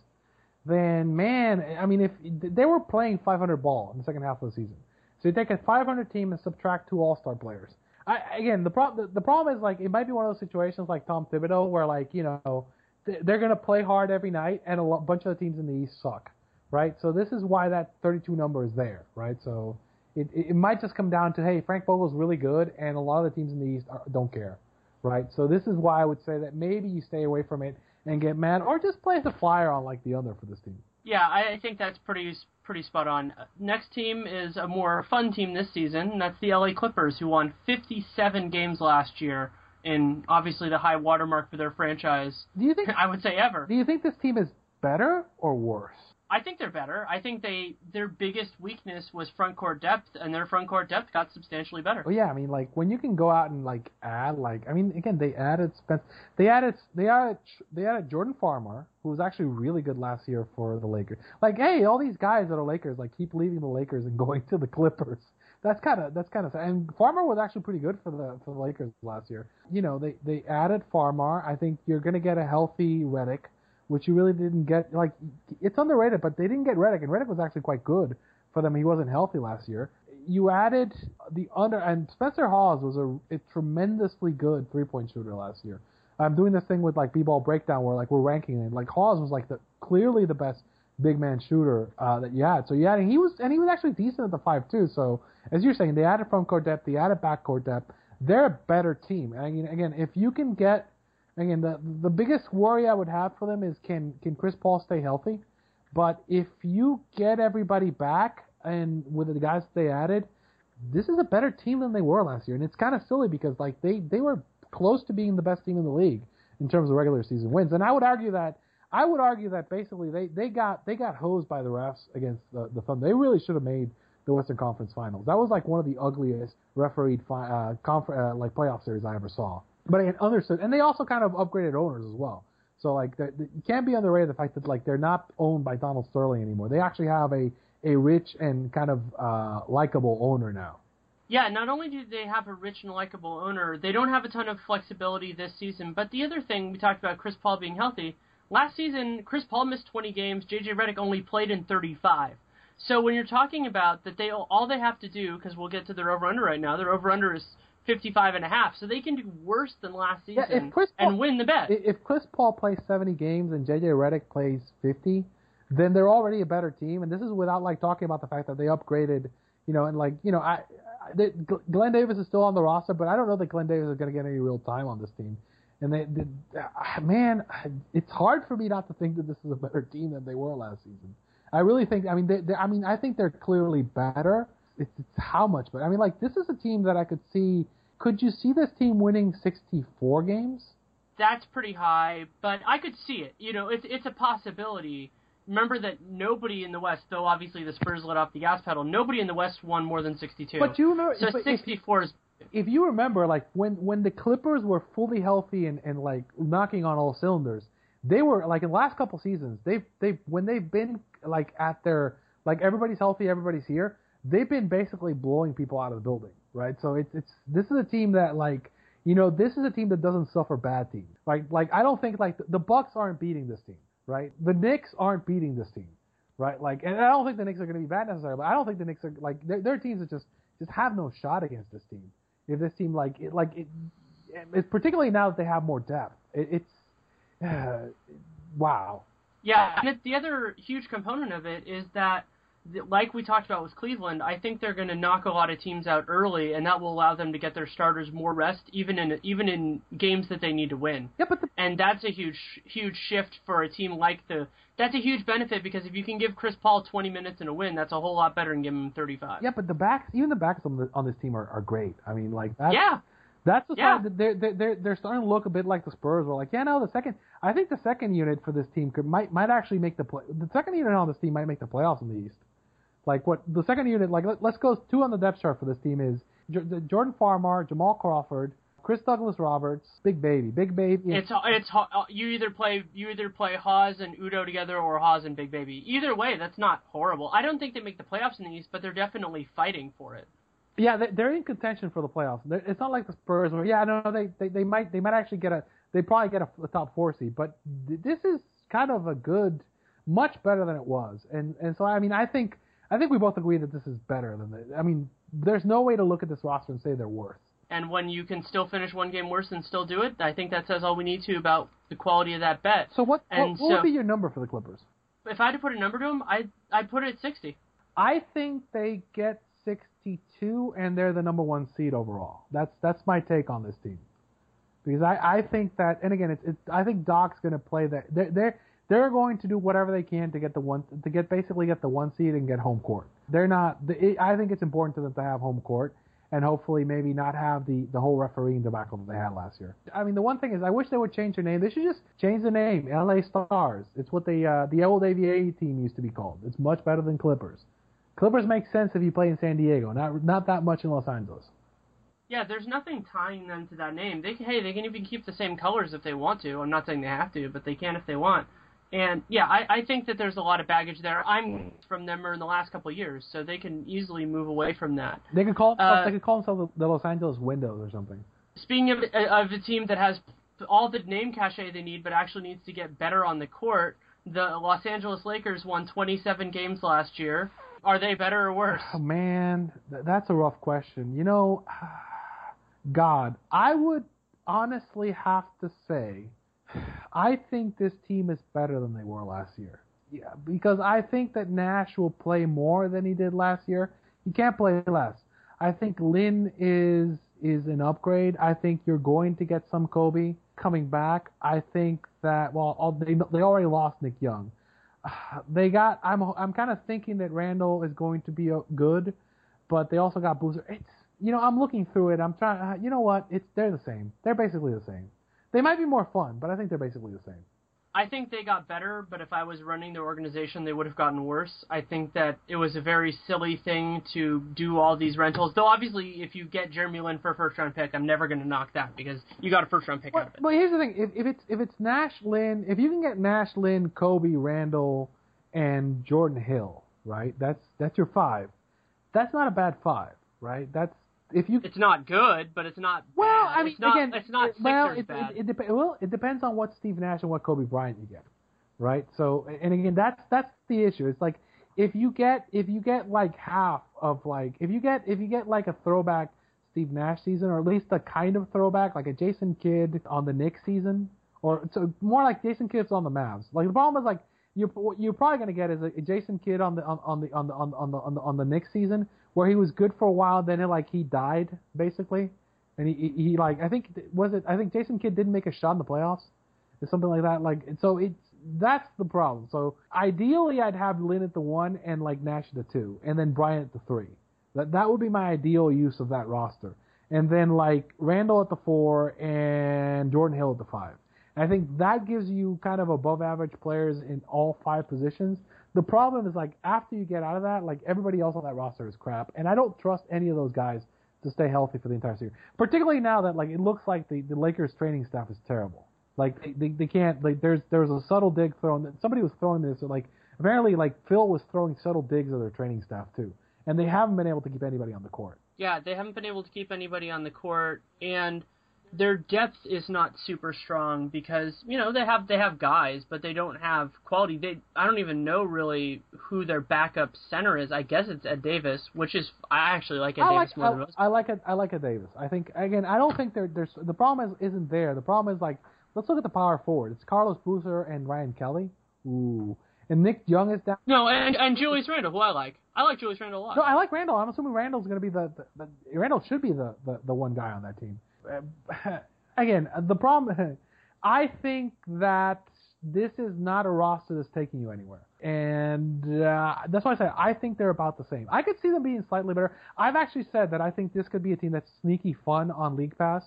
then man, I mean, if they were playing 500 ball in the second half of the season, so you take a 500 team and subtract two All Star players. I, again, the problem the, the problem is like it might be one of those situations like Tom Thibodeau where like you know they're going to play hard every night and a bunch of the teams in the East suck, right? So this is why that 32 number is there, right? So it it might just come down to hey, Frank Vogel's really good and a lot of the teams in the East are, don't care, right? So this is why I would say that maybe you stay away from it and get mad, or just play the flyer on like the other for this team. Yeah, I think that's pretty pretty spot on. Next team is a more fun team this season. And that's the LA Clippers, who won 57 games last year in obviously the high watermark for their franchise. Do you think I would say ever? Do you think this team is better or worse? I think they're better. I think they their biggest weakness was front court depth, and their front court depth got substantially better. Well, yeah, I mean, like when you can go out and like add, like I mean, again, they added Spence, they added they added they added Jordan Farmar, who was actually really good last year for the Lakers. Like, hey, all these guys that are Lakers like keep leaving the Lakers and going to the Clippers. That's kind of that's kind of and Farmar was actually pretty good for the for the Lakers last year. You know, they they added Farmer. I think you're going to get a healthy Redick which you really didn't get. Like it's underrated, but they didn't get Redick, and Redick was actually quite good for them. He wasn't healthy last year. You added the under, and Spencer Hawes was a, a tremendously good three point shooter last year. I'm doing this thing with like b-ball breakdown where like we're ranking him. Like Hawes was like the clearly the best big man shooter uh, that you had. So you had, and he was and he was actually decent at the five too. So as you're saying, they added front court depth, they added back court depth. They're a better team. And again, again, if you can get Again, the the biggest worry I would have for them is can can Chris Paul stay healthy? But if you get everybody back and with the guys they added, this is a better team than they were last year, and it's kind of silly because like they they were close to being the best team in the league in terms of regular season wins, and I would argue that I would argue that basically they, they got they got hosed by the refs against the, the Thunder. They really should have made the Western Conference Finals. That was like one of the ugliest refereed fi- uh, confer- uh, like playoff series I ever saw. But I understood, and they also kind of upgraded owners as well. So like the, the, you can't be underrated the fact that like they're not owned by Donald Sterling anymore. They actually have a a rich and kind of uh, likable owner now. Yeah, not only do they have a rich and likable owner, they don't have a ton of flexibility this season. But the other thing we talked about Chris Paul being healthy. Last season, Chris Paul missed 20 games. JJ Redick only played in 35. So when you're talking about that, they all they have to do because we'll get to their over under right now. Their over under is 55 and a half, so they can do worse than last season Yeah, Paul, and win the bet. If Chris Paul plays 70 games and JJ Redick plays 50, then they're already a better team. And this is without like talking about the fact that they upgraded, you know, and like you know, I, I they, Glen Davis is still on the roster, but I don't know that Glen Davis is going to get any real time on this team. And they, they, ah, man, it's hard for me not to think that this is a better team than they were last season. I really think. I mean, they, they, I mean, I think they're clearly better. It's, it's how much, but I mean, like this is a team that I could see. Could you see this team winning 64 games? That's pretty high, but I could see it. You know, it's it's a possibility. Remember that nobody in the West, though obviously the Spurs let off the gas pedal, nobody in the West won more than 62. But you know, so but 64 if, is. If you remember, like when when the Clippers were fully healthy and, and like knocking on all cylinders, they were like in the last couple seasons. They've they when they've been like at their like everybody's healthy, everybody's here. They've been basically blowing people out of the building, right? So it's it's this is a team that like you know this is a team that doesn't suffer bad teams. Like like I don't think like the, Bucks aren't beating this team, right? The Knicks aren't beating this team, right? Like and I don't think the Knicks are going to be bad necessarily, but I don't think the Knicks are like they're, they're teams that just just have no shot against this team. If this team like it, like it, it's particularly now that they have more depth, it, it's uh, wow. Yeah, and the other huge component of it is that, like we talked about with Cleveland, I think they're going to knock a lot of teams out early, and that will allow them to get their starters more rest, even in even in games that they need to win. Yeah, but the, and that's a huge huge shift for a team like the. That's a huge benefit because if you can give Chris Paul 20 minutes in a win, that's a whole lot better than giving him 35. Yeah, but the backs, even the backs on, the, on this team are, are great. I mean, like that. Yeah. That's the Yeah. sign that they're, they're they're they're starting to look a bit like the Spurs. Were like, yeah, no, the second. I think the second unit for this team could might might actually make the play. The second unit on this team might make the playoffs in the East. Like what the second unit, like let, let's go two on the depth chart for this team is J- Jordan Farmar, Jamal Crawford, Chris Douglas Roberts, Big Baby, Big Baby. It's it's uh, you either play you either play Hawes and Udoh together or Hawes and Big Baby. Either way, that's not horrible. I don't think they make the playoffs in the East, but they're definitely fighting for it. Yeah, they- they're in contention for the playoffs. It's not like the Spurs where yeah, no, no, they, they they might they might actually get a they probably get a, a top four seed, but th- this is kind of a good, much better than it was, and and so I mean I think I think we both agree that this is better than the. I mean, there's no way to look at this roster and say they're worse. And when you can still finish one game worse and still do it, I think that says all we need to about the quality of that bet. So what And what, what would be your number for the Clippers? If I had to put a number to them, I I'd put it at 60. I think they get 62 and they're the number one seed overall. That's that's my take on this team. Because I, I think that, and again, it's, it's I think Doc's going to play that. They're, they're they're going to do whatever they can to get the one to get basically get the one seed and get home court. They're not. I think it's important to them to have home court and hopefully maybe not have the the whole refereeing debacle that they had last year. I mean, the one thing is, I wish they would change their name. They should just change the name, LA Stars. It's what the uh, the old ABA team used to be called. It's much better than Clippers. Clippers make sense if you play in San Diego, not not that much in Los Angeles. Yeah, there's nothing tying them to that name. They can, hey, they can even keep the same colors if they want to. I'm not saying they have to, but they can if they want. And yeah, I, I think that there's a lot of baggage there. I'm from them in the last couple of years, so they can easily move away from that. They could call themselves, Uh, they could call themselves the Los Angeles Windows or something. Speaking of of a team that has all the name cachet they need, but actually needs to get better on the court, the Los Angeles Lakers won 27 games last year. Are they better or worse? Oh man, that's a rough question. You know, God, I would honestly have to say, I think this team is better than they were last year. Yeah, because I think that Nash will play more than he did last year. He can't play less. I think Lin is is an upgrade. I think you're going to get some Kobe coming back. I think that well, they they already lost Nick Young. They got. I'm I'm kind of thinking that Randle is going to be uh, good, but they also got Boozer. It's you know I'm looking through it. I'm trying. uh, You know what? It's they're the same. They're basically the same. They might be more fun, but I think they're basically the same. I think they got better, but if I was running their organization, they would have gotten worse. I think that it was a very silly thing to do all these rentals. Though obviously, if you get Jeremy Lin for a first round pick, I'm never going to knock that because you got a first round pick But, out of it. but here's the thing: if, if it's if it's Nash, Lin, if you can get Nash, Lin, Kobe, Randle, and Jordan Hill, right? That's that's your five. That's not a bad five, right? That's if you It's not good, but it's not. Well, bad. I mean, it's not, again, it's not it- well, it, bad. It, it, dep- well, it depends on what Steve Nash and what Kobe Bryant you get, right? So, and again, that's that's the issue. It's like if you get if you get like half of like if you get if you get like a throwback Steve Nash season, or at least a kind of throwback, like a Jason Kidd on the Knicks season, or so more like Jason Kidd's on the Mavs. Like the problem is like you're what you're probably gonna get is a, Jason Kidd on the on, on the on the on the on the on the on the Knicks season where he was good for a while, then it, like he died basically, and he, he he like I think was it I think Jason Kidd didn't make a shot in the playoffs, or something like that. Like so it's that's the problem. So ideally I'd have Lin at the one and like Nash at the two, and then Bryant at the three. That that would be my ideal use of that roster. And then like Randle at the four and Jordan Hill at the five. I think that gives you kind of above average players in all five positions. The problem is like after you get out of that, like everybody else on that roster is crap, and I don't trust any of those guys to stay healthy for the entire series. Particularly now that like it looks like the, the Lakers training staff is terrible. Like they, they, they can't like there's there's a subtle dig thrown. That somebody was throwing this like apparently like Phil was throwing subtle digs at their training staff too, and they haven't been able to keep anybody on the court. Yeah, they haven't been able to keep anybody on the court, and their depth is not super strong because you know they have they have guys, but they don't have quality. They I don't even know really who their backup center is. I guess it's Ed Davis, which is I actually like Ed I Davis like more than I, most. I like it. I like it, Davis. I think again. I don't think there, there's the problem is isn't there. The problem is like let's look at the power forward. It's Carlos Boozer and Ryan Kelly. Ooh, and Nick Young is down. No, and and Julius Randle, who I like. I like Julius Randle a lot. No, I like Randle. I'm assuming Randle's going to be the, the, the Randle should be the, the the one guy on that team. Again, the problem. I think that this is not a roster that's taking you anywhere, and uh, that's why I say I think they're about the same. I could see them being slightly better. I've actually said that I think this could be a team that's sneaky fun on League Pass,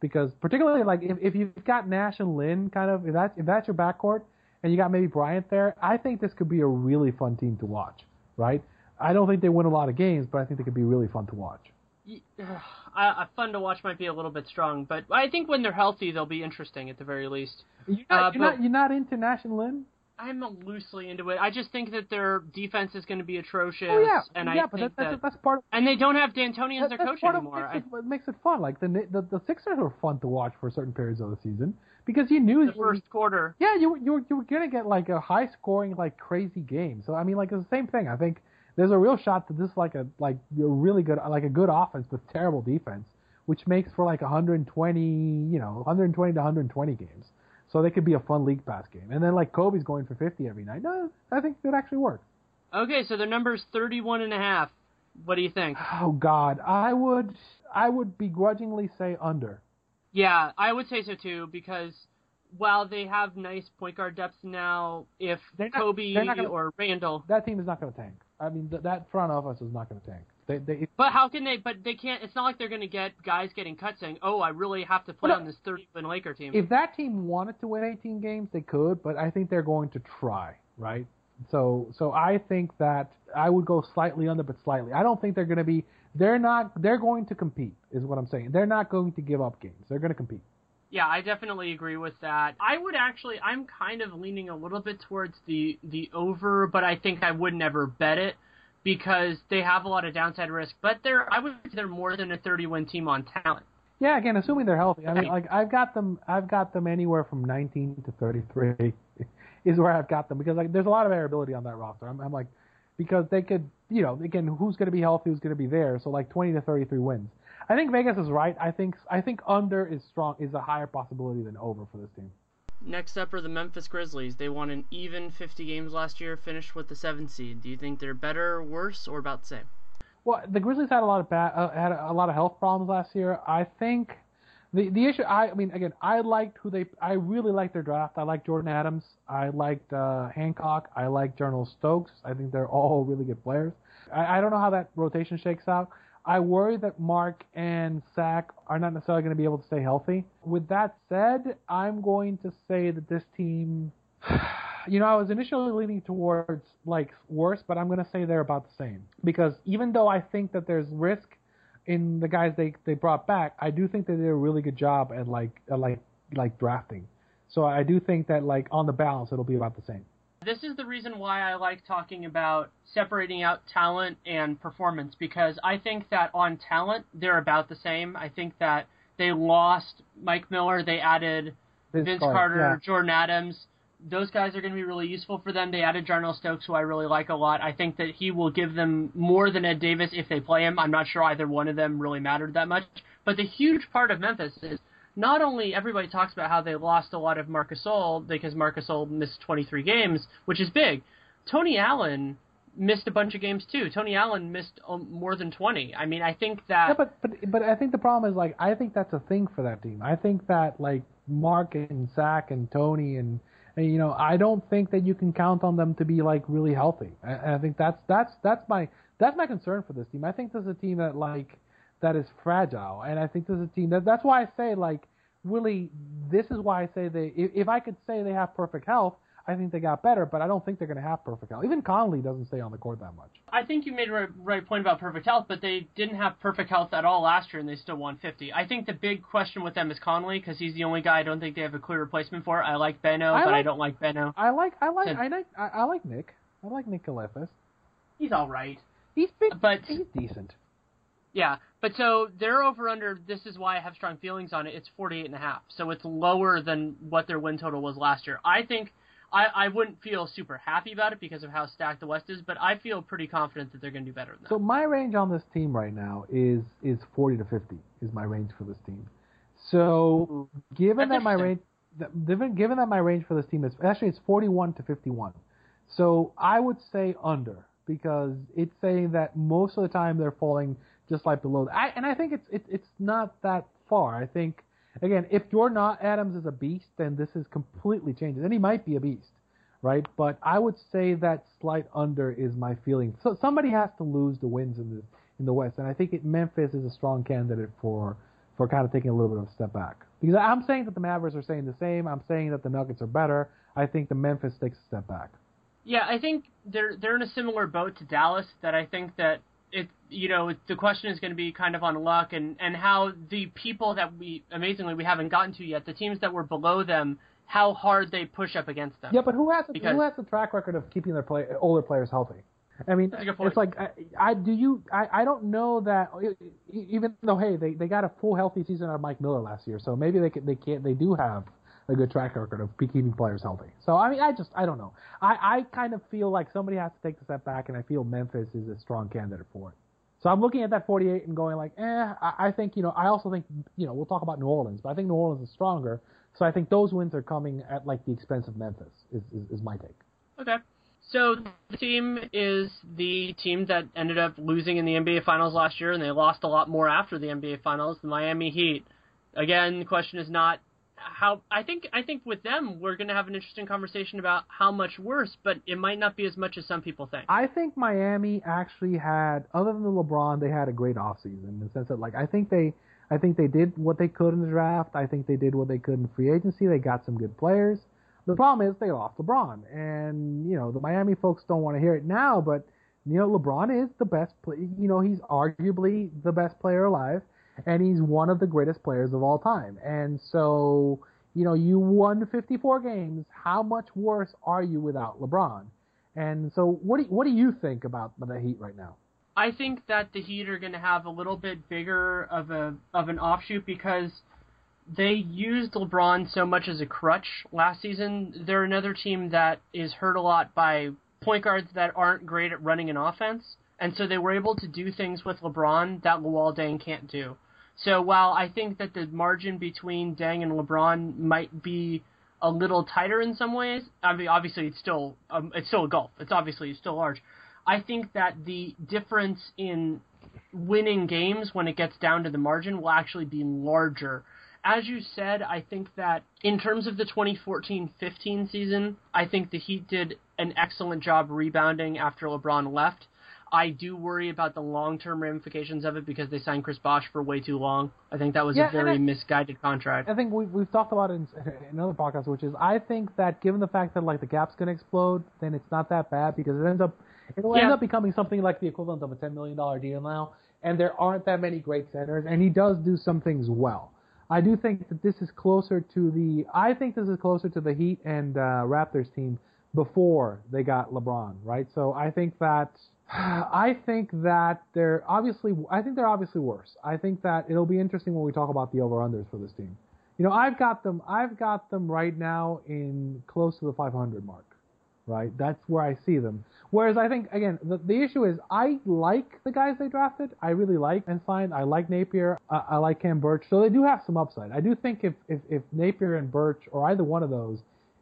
because particularly like if, if you've got Nash and Lin, kind of if that's if that's your backcourt, and you got maybe Bryant there, I think this could be a really fun team to watch. Right? I don't think they win a lot of games, but I think they could be really fun to watch. Uh, fun to watch might be a little bit strong, but I think when they're healthy, they'll be interesting at the very least. You're not, Uh, you're, not you're not into Nash and Lin? I'm loosely into it. I just think that their defense is going to be atrocious, Oh yeah, and yeah, I but think that, that's, that, that's part of and they don't have D'Antoni as their coach anymore. of I, makes, it, makes it fun. Like the, the the Sixers were fun to watch for certain periods of the season because you knew the first quarter. yeah you were- you were, you were gonna get like a high scoring like crazy game. So I mean like it's the same thing. I think there's a real shot that this is like a like a really good like a good offense with terrible defense, which makes for like 120 you know 120 to 120 games. So they could be a fun league pass game. And then like Kobe's going for 50 every night. No, I think it actually works. Okay, so their number's 31 and a half. What do you think? Oh God, I would I would begrudgingly say under. Yeah, I would say so too because while they have nice point guard depth now, if They're not- Kobe not gonna- or Randle, That team is not going to tank. I mean, th- that front office is not going to tank. They, they, but how can they? But they can't. It's not like they're going to get guys getting cut saying, "Oh, I really have to play on this 30 win Laker team." if that team wanted to win 18 games, they could, but I think they're going to try, right? So, so I think that I would go slightly under, but slightly. I don't think they're going to be. They're not. They're going to compete, is what I'm saying. They're not going to give up games. They're going to compete. Yeah, I definitely agree with that. I would actually I'm kind of leaning a little bit towards the the over, but I think I would never bet it because they have a lot of downside risk, but they're I would say they're more than a 30 win team on talent. Yeah, again, assuming they're healthy. I mean, like I've got them. I've got them anywhere from 19 to 33 is where I've got them because like there's a lot of variability on that roster. I'm, I'm like because they could, you know, again, who's going to be healthy, who's going to be there. So like 20 to 33 wins. I think Vegas is right. I think I think under is strong is a higher possibility than over for this team. Next up are the Memphis Grizzlies. They won an even 50 games last year, finished with the 7th seed. Do you think they're better, worse, or about the same? Well, the Grizzlies had a lot of bad, uh, had a lot of health problems last year. I think the the issue. I, I mean, again, I liked who they. I really liked their draft. I liked Jordan Adams. I liked uh, Hancock. I liked Jarnell Stokes. I think they're all really good players. I, I don't know how that rotation shakes out. I worry that Mark and Zach are not necessarily going to be able to stay healthy. With that said, I'm going to say that this team, you know, I was initially leaning towards like worse, but I'm going to say they're about the same because even though I think that there's risk in the guys they they brought back, I do think they did a really good job at like at like like drafting. So I do think that like on the balance, it'll be about the same. This is the reason why I like talking about separating out talent and performance because I think that on talent they're about the same. I think that they lost Mike Miller, they added Vince Vince, Carter, Carter, yeah. Jordan Adams. Those guys are going to be really useful for them. They added Jarnell Stokes, who I really like a lot. I think that he will give them more than Ed Davis if they play him. I'm not sure either one of them really mattered that much. But the huge part of Memphis is not only everybody talks about how they lost a lot of Marc Gasol because Marc Gasol missed 23 games, which is big. Tony Allen missed a bunch of games too. Tony Allen missed um, more than 20. I mean, I think that Yeah, but but but I think the problem is like I think that's a thing for that team. I think that like Mark and Zach and Tony and, and you know I don't think that you can count on them to be like really healthy. I, I think that's that's that's my that's my concern for this team. I think this is a team that like that is fragile, and I think this is a team that that's why I say like really this is why I say they if, if I could say they have perfect health. I think they got better, but I don't think they're going to have perfect health. Even Conley doesn't stay on the court that much. I think you made a right, right point about perfect health, but they didn't have perfect health at all last year, and they still won 50. I think the big question with them is Conley because he's the only guy I don't think they have a clear replacement for. I like Beno, I but I don't like Beno. I like I like I like I, I like Nick. I like Nick Calathes. He's all right. He's been, But- he's decent. Yeah, but so they're over under. This is why I have strong feelings on it. It's 48 and a half, so it's lower than what their win total was last year. I think I, I wouldn't feel super happy about it because of how stacked the West is, but I feel pretty confident that they're going to do better than that. So my range on this team right now is is 40 to 50 is my range for this team. So given That's that my range, that- given given that my range for this team is actually it's 41 to 51. So I would say under because it's saying that most of the time they're falling just like below. I, and I think it's it's it's not that far. I think again, if you're not Adams is a beast, then this is completely changes, and he might be a beast, right? But I would say that slight under is my feeling. So somebody has to lose the wins in the in the West, and I think it, Memphis is a strong candidate for for kind of taking a little bit of a step back. Because I'm saying that the Mavericks are saying the same. I'm saying that the Nuggets are better. I think the Memphis takes a step back. Yeah, I think they're they're in a similar boat to Dallas. That I think that it you know the question is going to be kind of on luck and and how the people that we amazingly we haven't gotten to yet, the teams that were below them, how hard they push up against them. Yeah, but who has Because- who has the track record of keeping their play, older players healthy? I mean, That's a good point. it's like I, I do you I, I don't know that even though hey they, they got a full healthy season out of Mike Miller last year, so maybe they can, they can't they do have a good track record of keeping players healthy. So I mean I just I don't know. I, I kind of feel like somebody has to take the step back, and I feel Memphis is a strong candidate for it. So I'm looking at that 48 and going like, eh. I, I think you know. I also think you know we'll talk about New Orleans, but I think New Orleans is stronger. So I think those wins are coming at like the expense of Memphis. Is is, is my take. Okay. So the team is the team that ended up losing in the NBA Finals last year, and they lost a lot more after the NBA Finals. The Miami Heat. Again, the question is not how. I think I think with them we're going to have an interesting conversation about how much worse, but it might not be as much as some people think. I think Miami actually had, other than the LeBron, they had a great offseason in the sense that, like, I think they, I think they did what they could in the draft. I think they did what they could in free agency. They got some good players. The problem is they lost LeBron, and you know the Miami folks don't want to hear it now, but you know LeBron is the best. Play, you know he's arguably the best player alive, and he's one of the greatest players of all time. And so you know you won 54 games. How much worse are you without LeBron? And so, what do you, what do you think about the Heat right now? I think that the Heat are going to have a little bit bigger of a of an offshoot because they used LeBron so much as a crutch last season. They're another team that is hurt a lot by point guards that aren't great at running an offense, and so they were able to do things with LeBron that Luol Deng can't do. So while I think that the margin between Deng and LeBron might be a little tighter in some ways, I mean obviously it's still um, it's still a gulf. It's obviously still large. I think that the difference in winning games when it gets down to the margin will actually be larger. As you said, I think that in terms of the 2014-15 season, I think the Heat did an excellent job rebounding after LeBron left. I do worry about the long term ramifications of it because they signed Chris Bosh for way too long. I think that was Yeah, a very I- misguided contract. I think we've, we've talked about it in, in other podcasts, which is I think that given the fact that like the gap's going to explode, then it's not that bad because it ends up it'll end up becoming something like the equivalent of a ten million dollar deal now, and there aren't that many great centers, and he does do some things well. I do think that this is closer to the I think this is closer to the Heat and uh, Raptors team before they got LeBron, right? So I think that I think that they're obviously I think they're obviously worse. I think that it'll be interesting when we talk about the over unders for this team. You know, I've got them I've got them right now in close to the 500 mark. Right? That's where I see them. Whereas I think again, the, the issue is I like the guys they drafted. I really like and signed. I like Napier. I, I like Cam Birch. So they do have some upside. I do think if, if if Napier and Birch or either one of those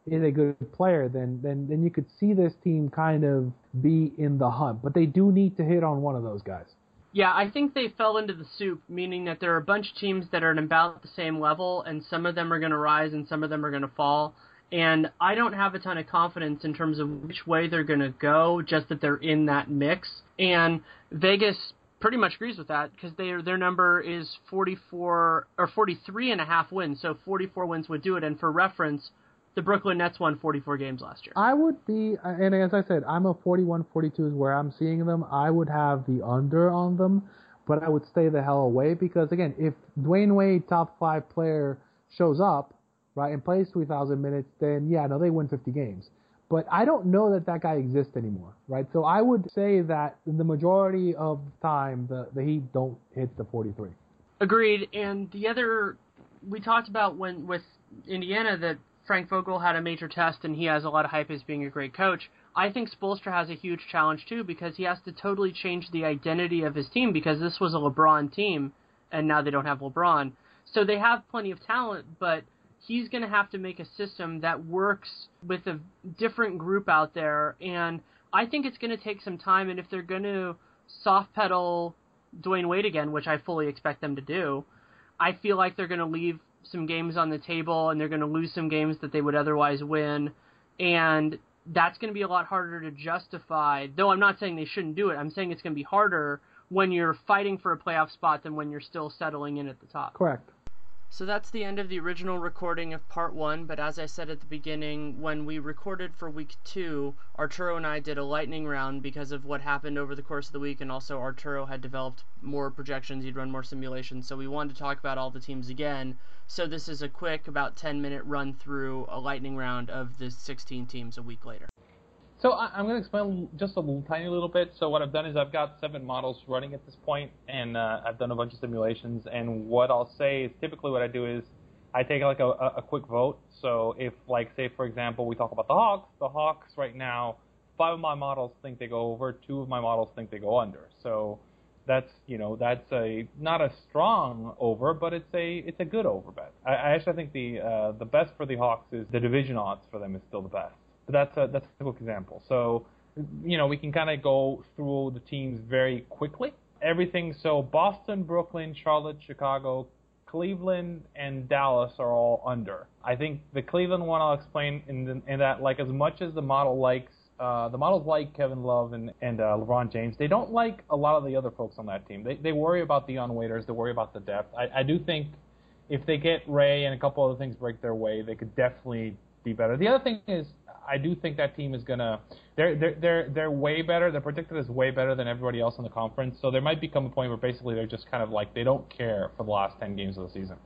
is a good player, then then then you could see this team kind of be in the hunt. But they do need to hit on one of those guys. Yeah, I think they fell into the soup, meaning that there are a bunch of teams that are at about the same level, and some of them are going to rise and some of them are going to fall. And I don't have a ton of confidence in terms of which way they're going to go, just that they're in that mix. And Vegas pretty much agrees with that because their their number is 44 or 43 and a half wins, so 44 wins would do it. And for reference, the Brooklyn Nets won 44 games last year. I would be, and as I said, I'm a 41 42 is where I'm seeing them. I would have the under on them, but I would stay the hell away because, again, if Dwyane Wade, top five player, shows up, right, and plays 3,000 minutes, then yeah, no, they win 50 games. But I don't know that that guy exists anymore, right? So I would say that the majority of the time, the, the Heat don't hit the 43. Agreed. And the other, we talked about when with Indiana that Frank Vogel had a major test and he has a lot of hype as being a great coach. I think Spoelstra has a huge challenge too because he has to totally change the identity of his team because this was a LeBron team and now they don't have LeBron. So they have plenty of talent, but he's going to have to make a system that works with a different group out there and I think it's going to take some time and if they're going to soft pedal Dwyane Wade again, which I fully expect them to do, I feel like they're going to leave some games on the table and they're going to lose some games that they would otherwise win. And that's going to be a lot harder to justify. Though I'm not saying they shouldn't do it. I'm saying it's going to be harder when you're fighting for a playoff spot than when you're still settling in at the top. Correct. So that's the end of the original recording of part one, but as I said at the beginning, when we recorded for week two, Arturo and I did a lightning round because of what happened over the course of the week, and also Arturo had developed more projections, he'd run more simulations, so we wanted to talk about all the teams again. So this is a quick, about 10 minute run through a lightning round of the 16 teams a week later. So I, I'm going to explain just a little, tiny little bit. So what I've done is I've got seven models running at this point, and uh, I've done a bunch of simulations. And what I'll say is typically what I do is I take like a, a, a quick vote. So if like say for example we talk about the Hawks, the Hawks right now, five of my models think they go over, two of my models think they go under. So that's you know that's a not a strong over, but it's a it's a good over bet. I, I actually think the uh, the best for the Hawks is the division odds for them is still the best. But that's a that's a quick example. So you know we can kind of go through the teams very quickly. Everything so Boston, Brooklyn, Charlotte, Chicago, Cleveland, and Dallas are all under. I think the Cleveland one I'll explain in, the, in that like as much as the model likes uh, the models like Kevin Love and, and uh, LeBron James. They don't like a lot of the other folks on that team. They, they worry about the unwaiters. They worry about the depth. I, I do think if they get Ray and a couple other things break their way, they could definitely be better. The other thing is, I do think that team is gonna. They're they're they're they're way better. They're predicted as way better than everybody else in the conference. So there might become a point where basically they're just kind of like they don't care for the last ten games of the season.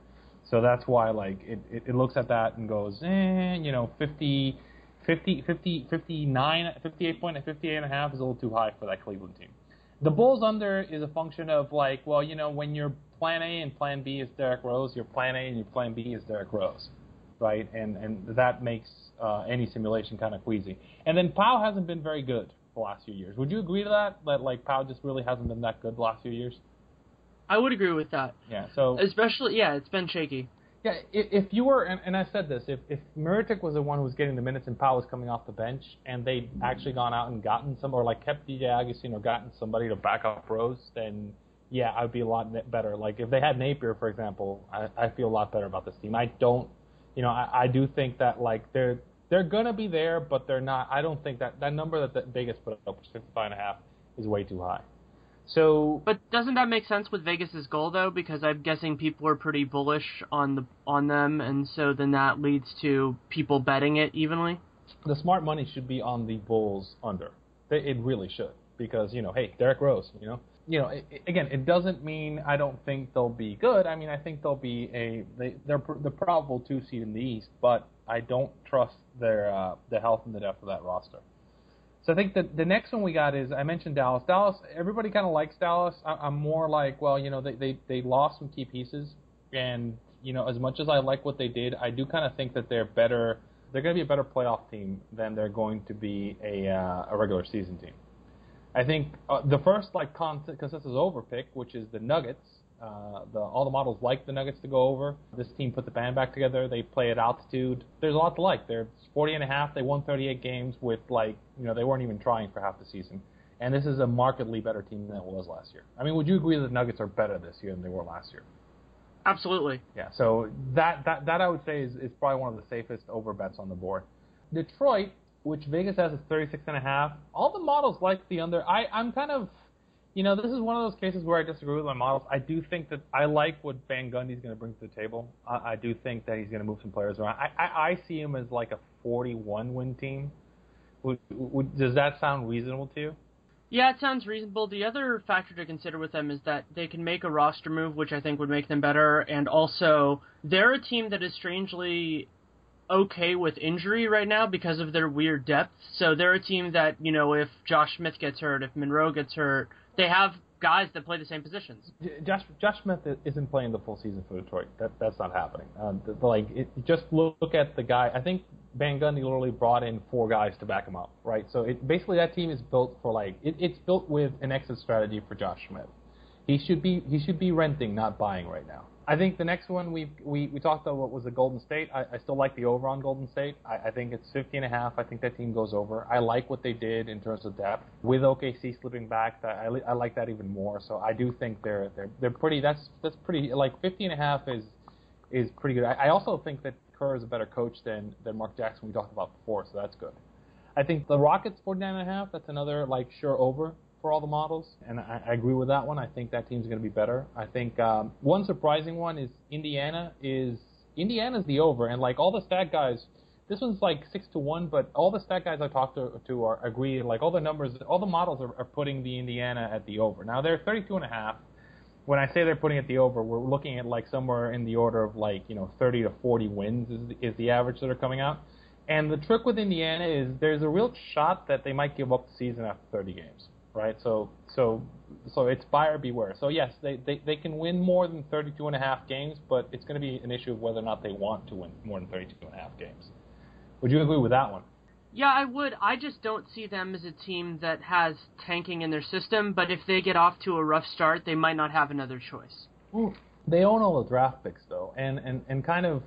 So that's why like it it, it looks at that and goes, eh, you know, 50, 50, 50, 59, 58 point, 58 and a half is a little too high for that Cleveland team. The Bulls under is a function of like, well, you know, when your plan A and plan B is Derrick Rose, your plan A and your plan B is Derrick Rose, right? And and that makes uh, any simulation kind of queasy. And then Pau hasn't been very good the last few years. Would you agree to that? That like Pau just really hasn't been that good the last few years? I would agree with that. Yeah. So Especially, yeah, it's been shaky. yeah, if, if you were, and, and I said this, if if Mirotic was the one who was getting the minutes and Pau was coming off the bench, and they'd actually gone out and gotten some, or like kept DJ Augustin or gotten somebody to back up Rose, then yeah, I'd be a lot ne- better. Like if they had Napier, for example, I, I feel a lot better about this team. I don't, you know, I, I do think that like they're they're gonna be there, but they're not. I don't think that that number that, that Vegas put up was 55 and a half is way too high. So, but doesn't that make sense with Vegas's goal though? Because I'm guessing people are pretty bullish on the on them, and so then that leads to people betting it evenly. The smart money should be on the Bulls under. It really should because you know, hey, Derrick Rose, you know, you know, it, again, it doesn't mean I don't think they'll be good. I mean, I think they'll be a they, they're the probable two seed in the East, but I don't trust their uh, the health and the depth of that roster. So I think the the next one we got is I mentioned Dallas. Dallas, everybody kind of likes Dallas. I, am more like, well, you know, they, they they lost some key pieces, and you know, as much as I like what they did, I do kind of think that they're better. They're going to be a better playoff team than they're going to be a uh, a regular season team. I think uh, the first like consensus over pick, which is the Nuggets. Uh, the, all the models like the Nuggets to go over. This team put the band back together. They play at altitude. There's a lot to like. They're 40 and a half. They won 38 games with like you know they weren't even trying for half the season. And this is a markedly better team than it was last year. I mean, would you agree that the Nuggets are better this year than they were last year? Absolutely. Yeah. So that that that I would say is, is probably one of the safest over bets on the board. Detroit which Vegas has is 36 and a half. All the models like the under. I I'm kind of, you know, this is one of those cases where I disagree with my models. I do think that I like what Van Gundy's going to bring to the table. I, I do think that he's going to move some players around. I, I I see him as like a 41 win team. Would, would, does that sound reasonable to you? Yeah, it sounds reasonable. The other factor to consider with them is that they can make a roster move, which I think would make them better, and also they're a team that is strangely okay with injury right now because of their weird depth. So they're a team that, you know, if Josh Smith gets hurt, if Monroe gets hurt, they have guys that play the same positions. Josh Josh Smith isn't playing the full season for Detroit. That that's not happening. Um, the, like it, just look at the guy. I think Van Gundy literally brought in four guys to back him up, right? So it basically that team is built for like it, it's built with an exit strategy for Josh Smith. He should be he should be renting, not buying right now. I think the next one we we we talked about what was the Golden State. I, I still like the over on Golden State. I, I think it's 50 and a half. I think that team goes over. I like what they did in terms of depth with OKC slipping back. I, I like that even more. So I do think they're they're they're pretty. That's that's pretty. Like 50 and a half is is pretty good. I, I also think that Kerr is a better coach than than Mark Jackson we talked about before. So that's good. I think the Rockets 49 and a half. That's another like sure over for all the models, and I, I agree with that one. I think that team's going to be better. I think um, one surprising one is Indiana is Indiana's the over, and like all the stat guys, this one's like six to one, but all the stat guys I talked to, to are agree. Like all the numbers, all the models are, are putting the Indiana at the over. Now they're 32 and a half. When I say they're putting it the over, we're looking at like somewhere in the order of like you know 30 to 40 wins is is the average that are coming out. And the trick with Indiana is there's a real shot that they might give up the season after 30 games right? So so so it's buyer beware. So yes, they, they, they can win more than 32 and a half games, but it's going to be an issue of whether or not they want to win more than 32 and a half games. Would you agree with that one? Yeah, I would. I just don't see them as a team that has tanking in their system, but if they get off to a rough start, they might not have another choice. They own all the draft picks though, and and and kind of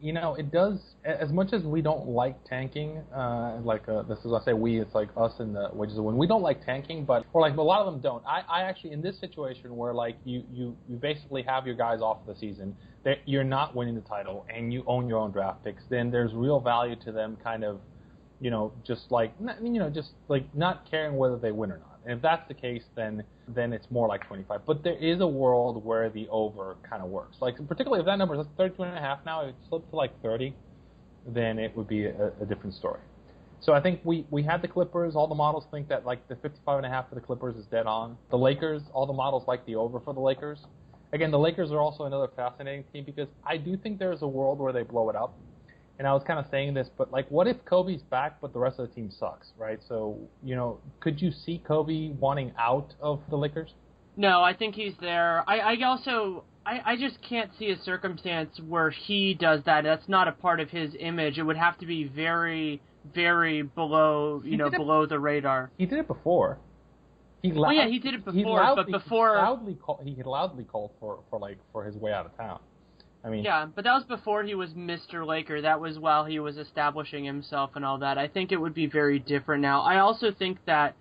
you know, it does. As much as we don't like tanking, uh, like uh, this is I say we, it's like us and the Wages of Wins we don't like tanking, but or like a lot of them don't. I, I actually in this situation where like you you you basically have your guys off the season, that you're not winning the title and you own your own draft picks, then there's real value to them kind of, you know, just like you know, just like not caring whether they win or not. And if that's the case, then then it's more like 25. But there is a world where the over kind of works. Like particularly if that number is 32 and a half now, if it slipped to like 30, then it would be a, a different story. So I think we, we had the Clippers. All the models think that like the 55 and a half for the Clippers is dead on. The Lakers, all the models like the over for the Lakers. Again, the Lakers are also another fascinating team because I do think there's a world where they blow it up and I was kind of saying this, but like, what if Kobe's back, but the rest of the team sucks, right? So, you know, could you see Kobe wanting out of the Lakers? No, I think he's there. I, I also, I, I just can't see a circumstance where he does that. That's not a part of his image. It would have to be very, very below, you he know, below the radar. He did it before. He loud, oh yeah, he did it before, loudly, but before he loudly call, he loudly called for for like for his way out of town. I mean, yeah, but that was before he was Mr. Laker. That was while he was establishing himself and all that. I think it would be very different now. I also think that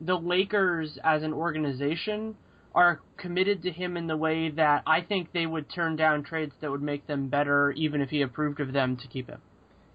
the Lakers as an organization are committed to him in the way that I think they would turn down trades that would make them better, even if he approved of them to keep him.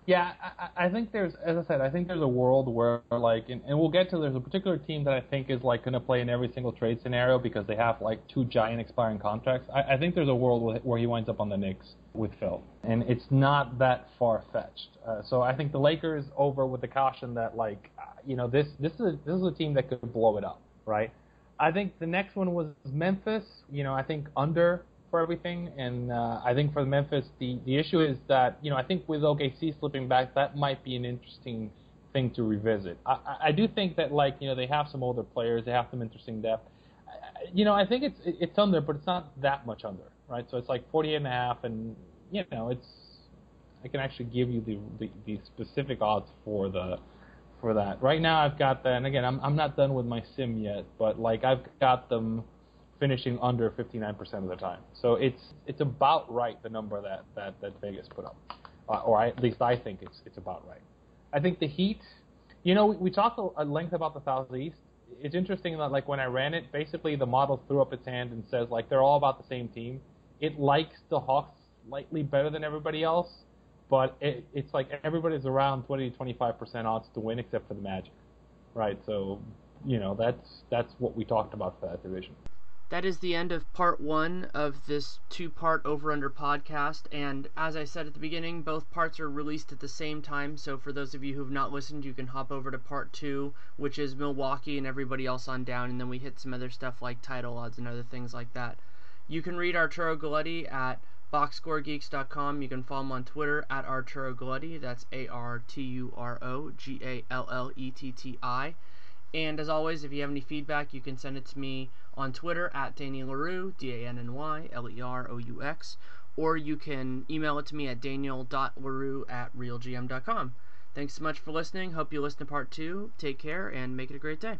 Yeah, I, I think there's, as I said, I think there's a world where like, and, and we'll get to. There's a particular team that I think is like going to play in every single trade scenario because they have like two giant expiring contracts. I, I think there's a world where he winds up on the Knicks with Phil, and it's not that far fetched. Uh, so I think the Lakers over with the caution that like, uh, you know, this this is a, this is a team that could blow it up, right? I think the next one was Memphis. You know, I think under for everything. And uh, I think for the Memphis, the the issue is that you know I think with OKC slipping back, that might be an interesting thing to revisit. I, I do think that like you know they have some older players, they have some interesting depth. You know, I think it's it's under, but it's not that much under, right? So it's like 48 and a half, and you know it's I can actually give you the the, the specific odds for the for that. Right now, I've got that, and again, I'm I'm not done with my sim yet, but like I've got them finishing under 59% of the time. So it's it's about right the number that that, that Vegas put up, uh, or I, at least I think it's it's about right. I think the Heat, you know, we, we talked at length about the Southeast. It's interesting that like when I ran it, basically the model threw up its hand and says like they're all about the same team. It likes the Hawks slightly better than everybody else, but it, it's like everybody's around 20 to 25 percent odds to win except for the Magic, right? So you know that's that's what we talked about for that division that is the end of part one of this two part over under podcast. And as I said at the beginning, both parts are released at the same time. So for those of you who have not listened, you can hop over to part two, which is Milwaukee and everybody else on down. And then we hit some other stuff like title odds and other things like that. You can read Arturo Galletti at boxscoregeeks.com. You can follow him on Twitter at Arturo Galletti. That's A R T U R O G A L L E T T I. And as always, if you have any feedback, you can send it to me on Twitter at Danny Leroux, D A N N Y L E R O U X, or you can email it to me at daniel.leroux at realgm.com. Thanks so much for listening. Hope you listen to part two. Take care and make it a great day.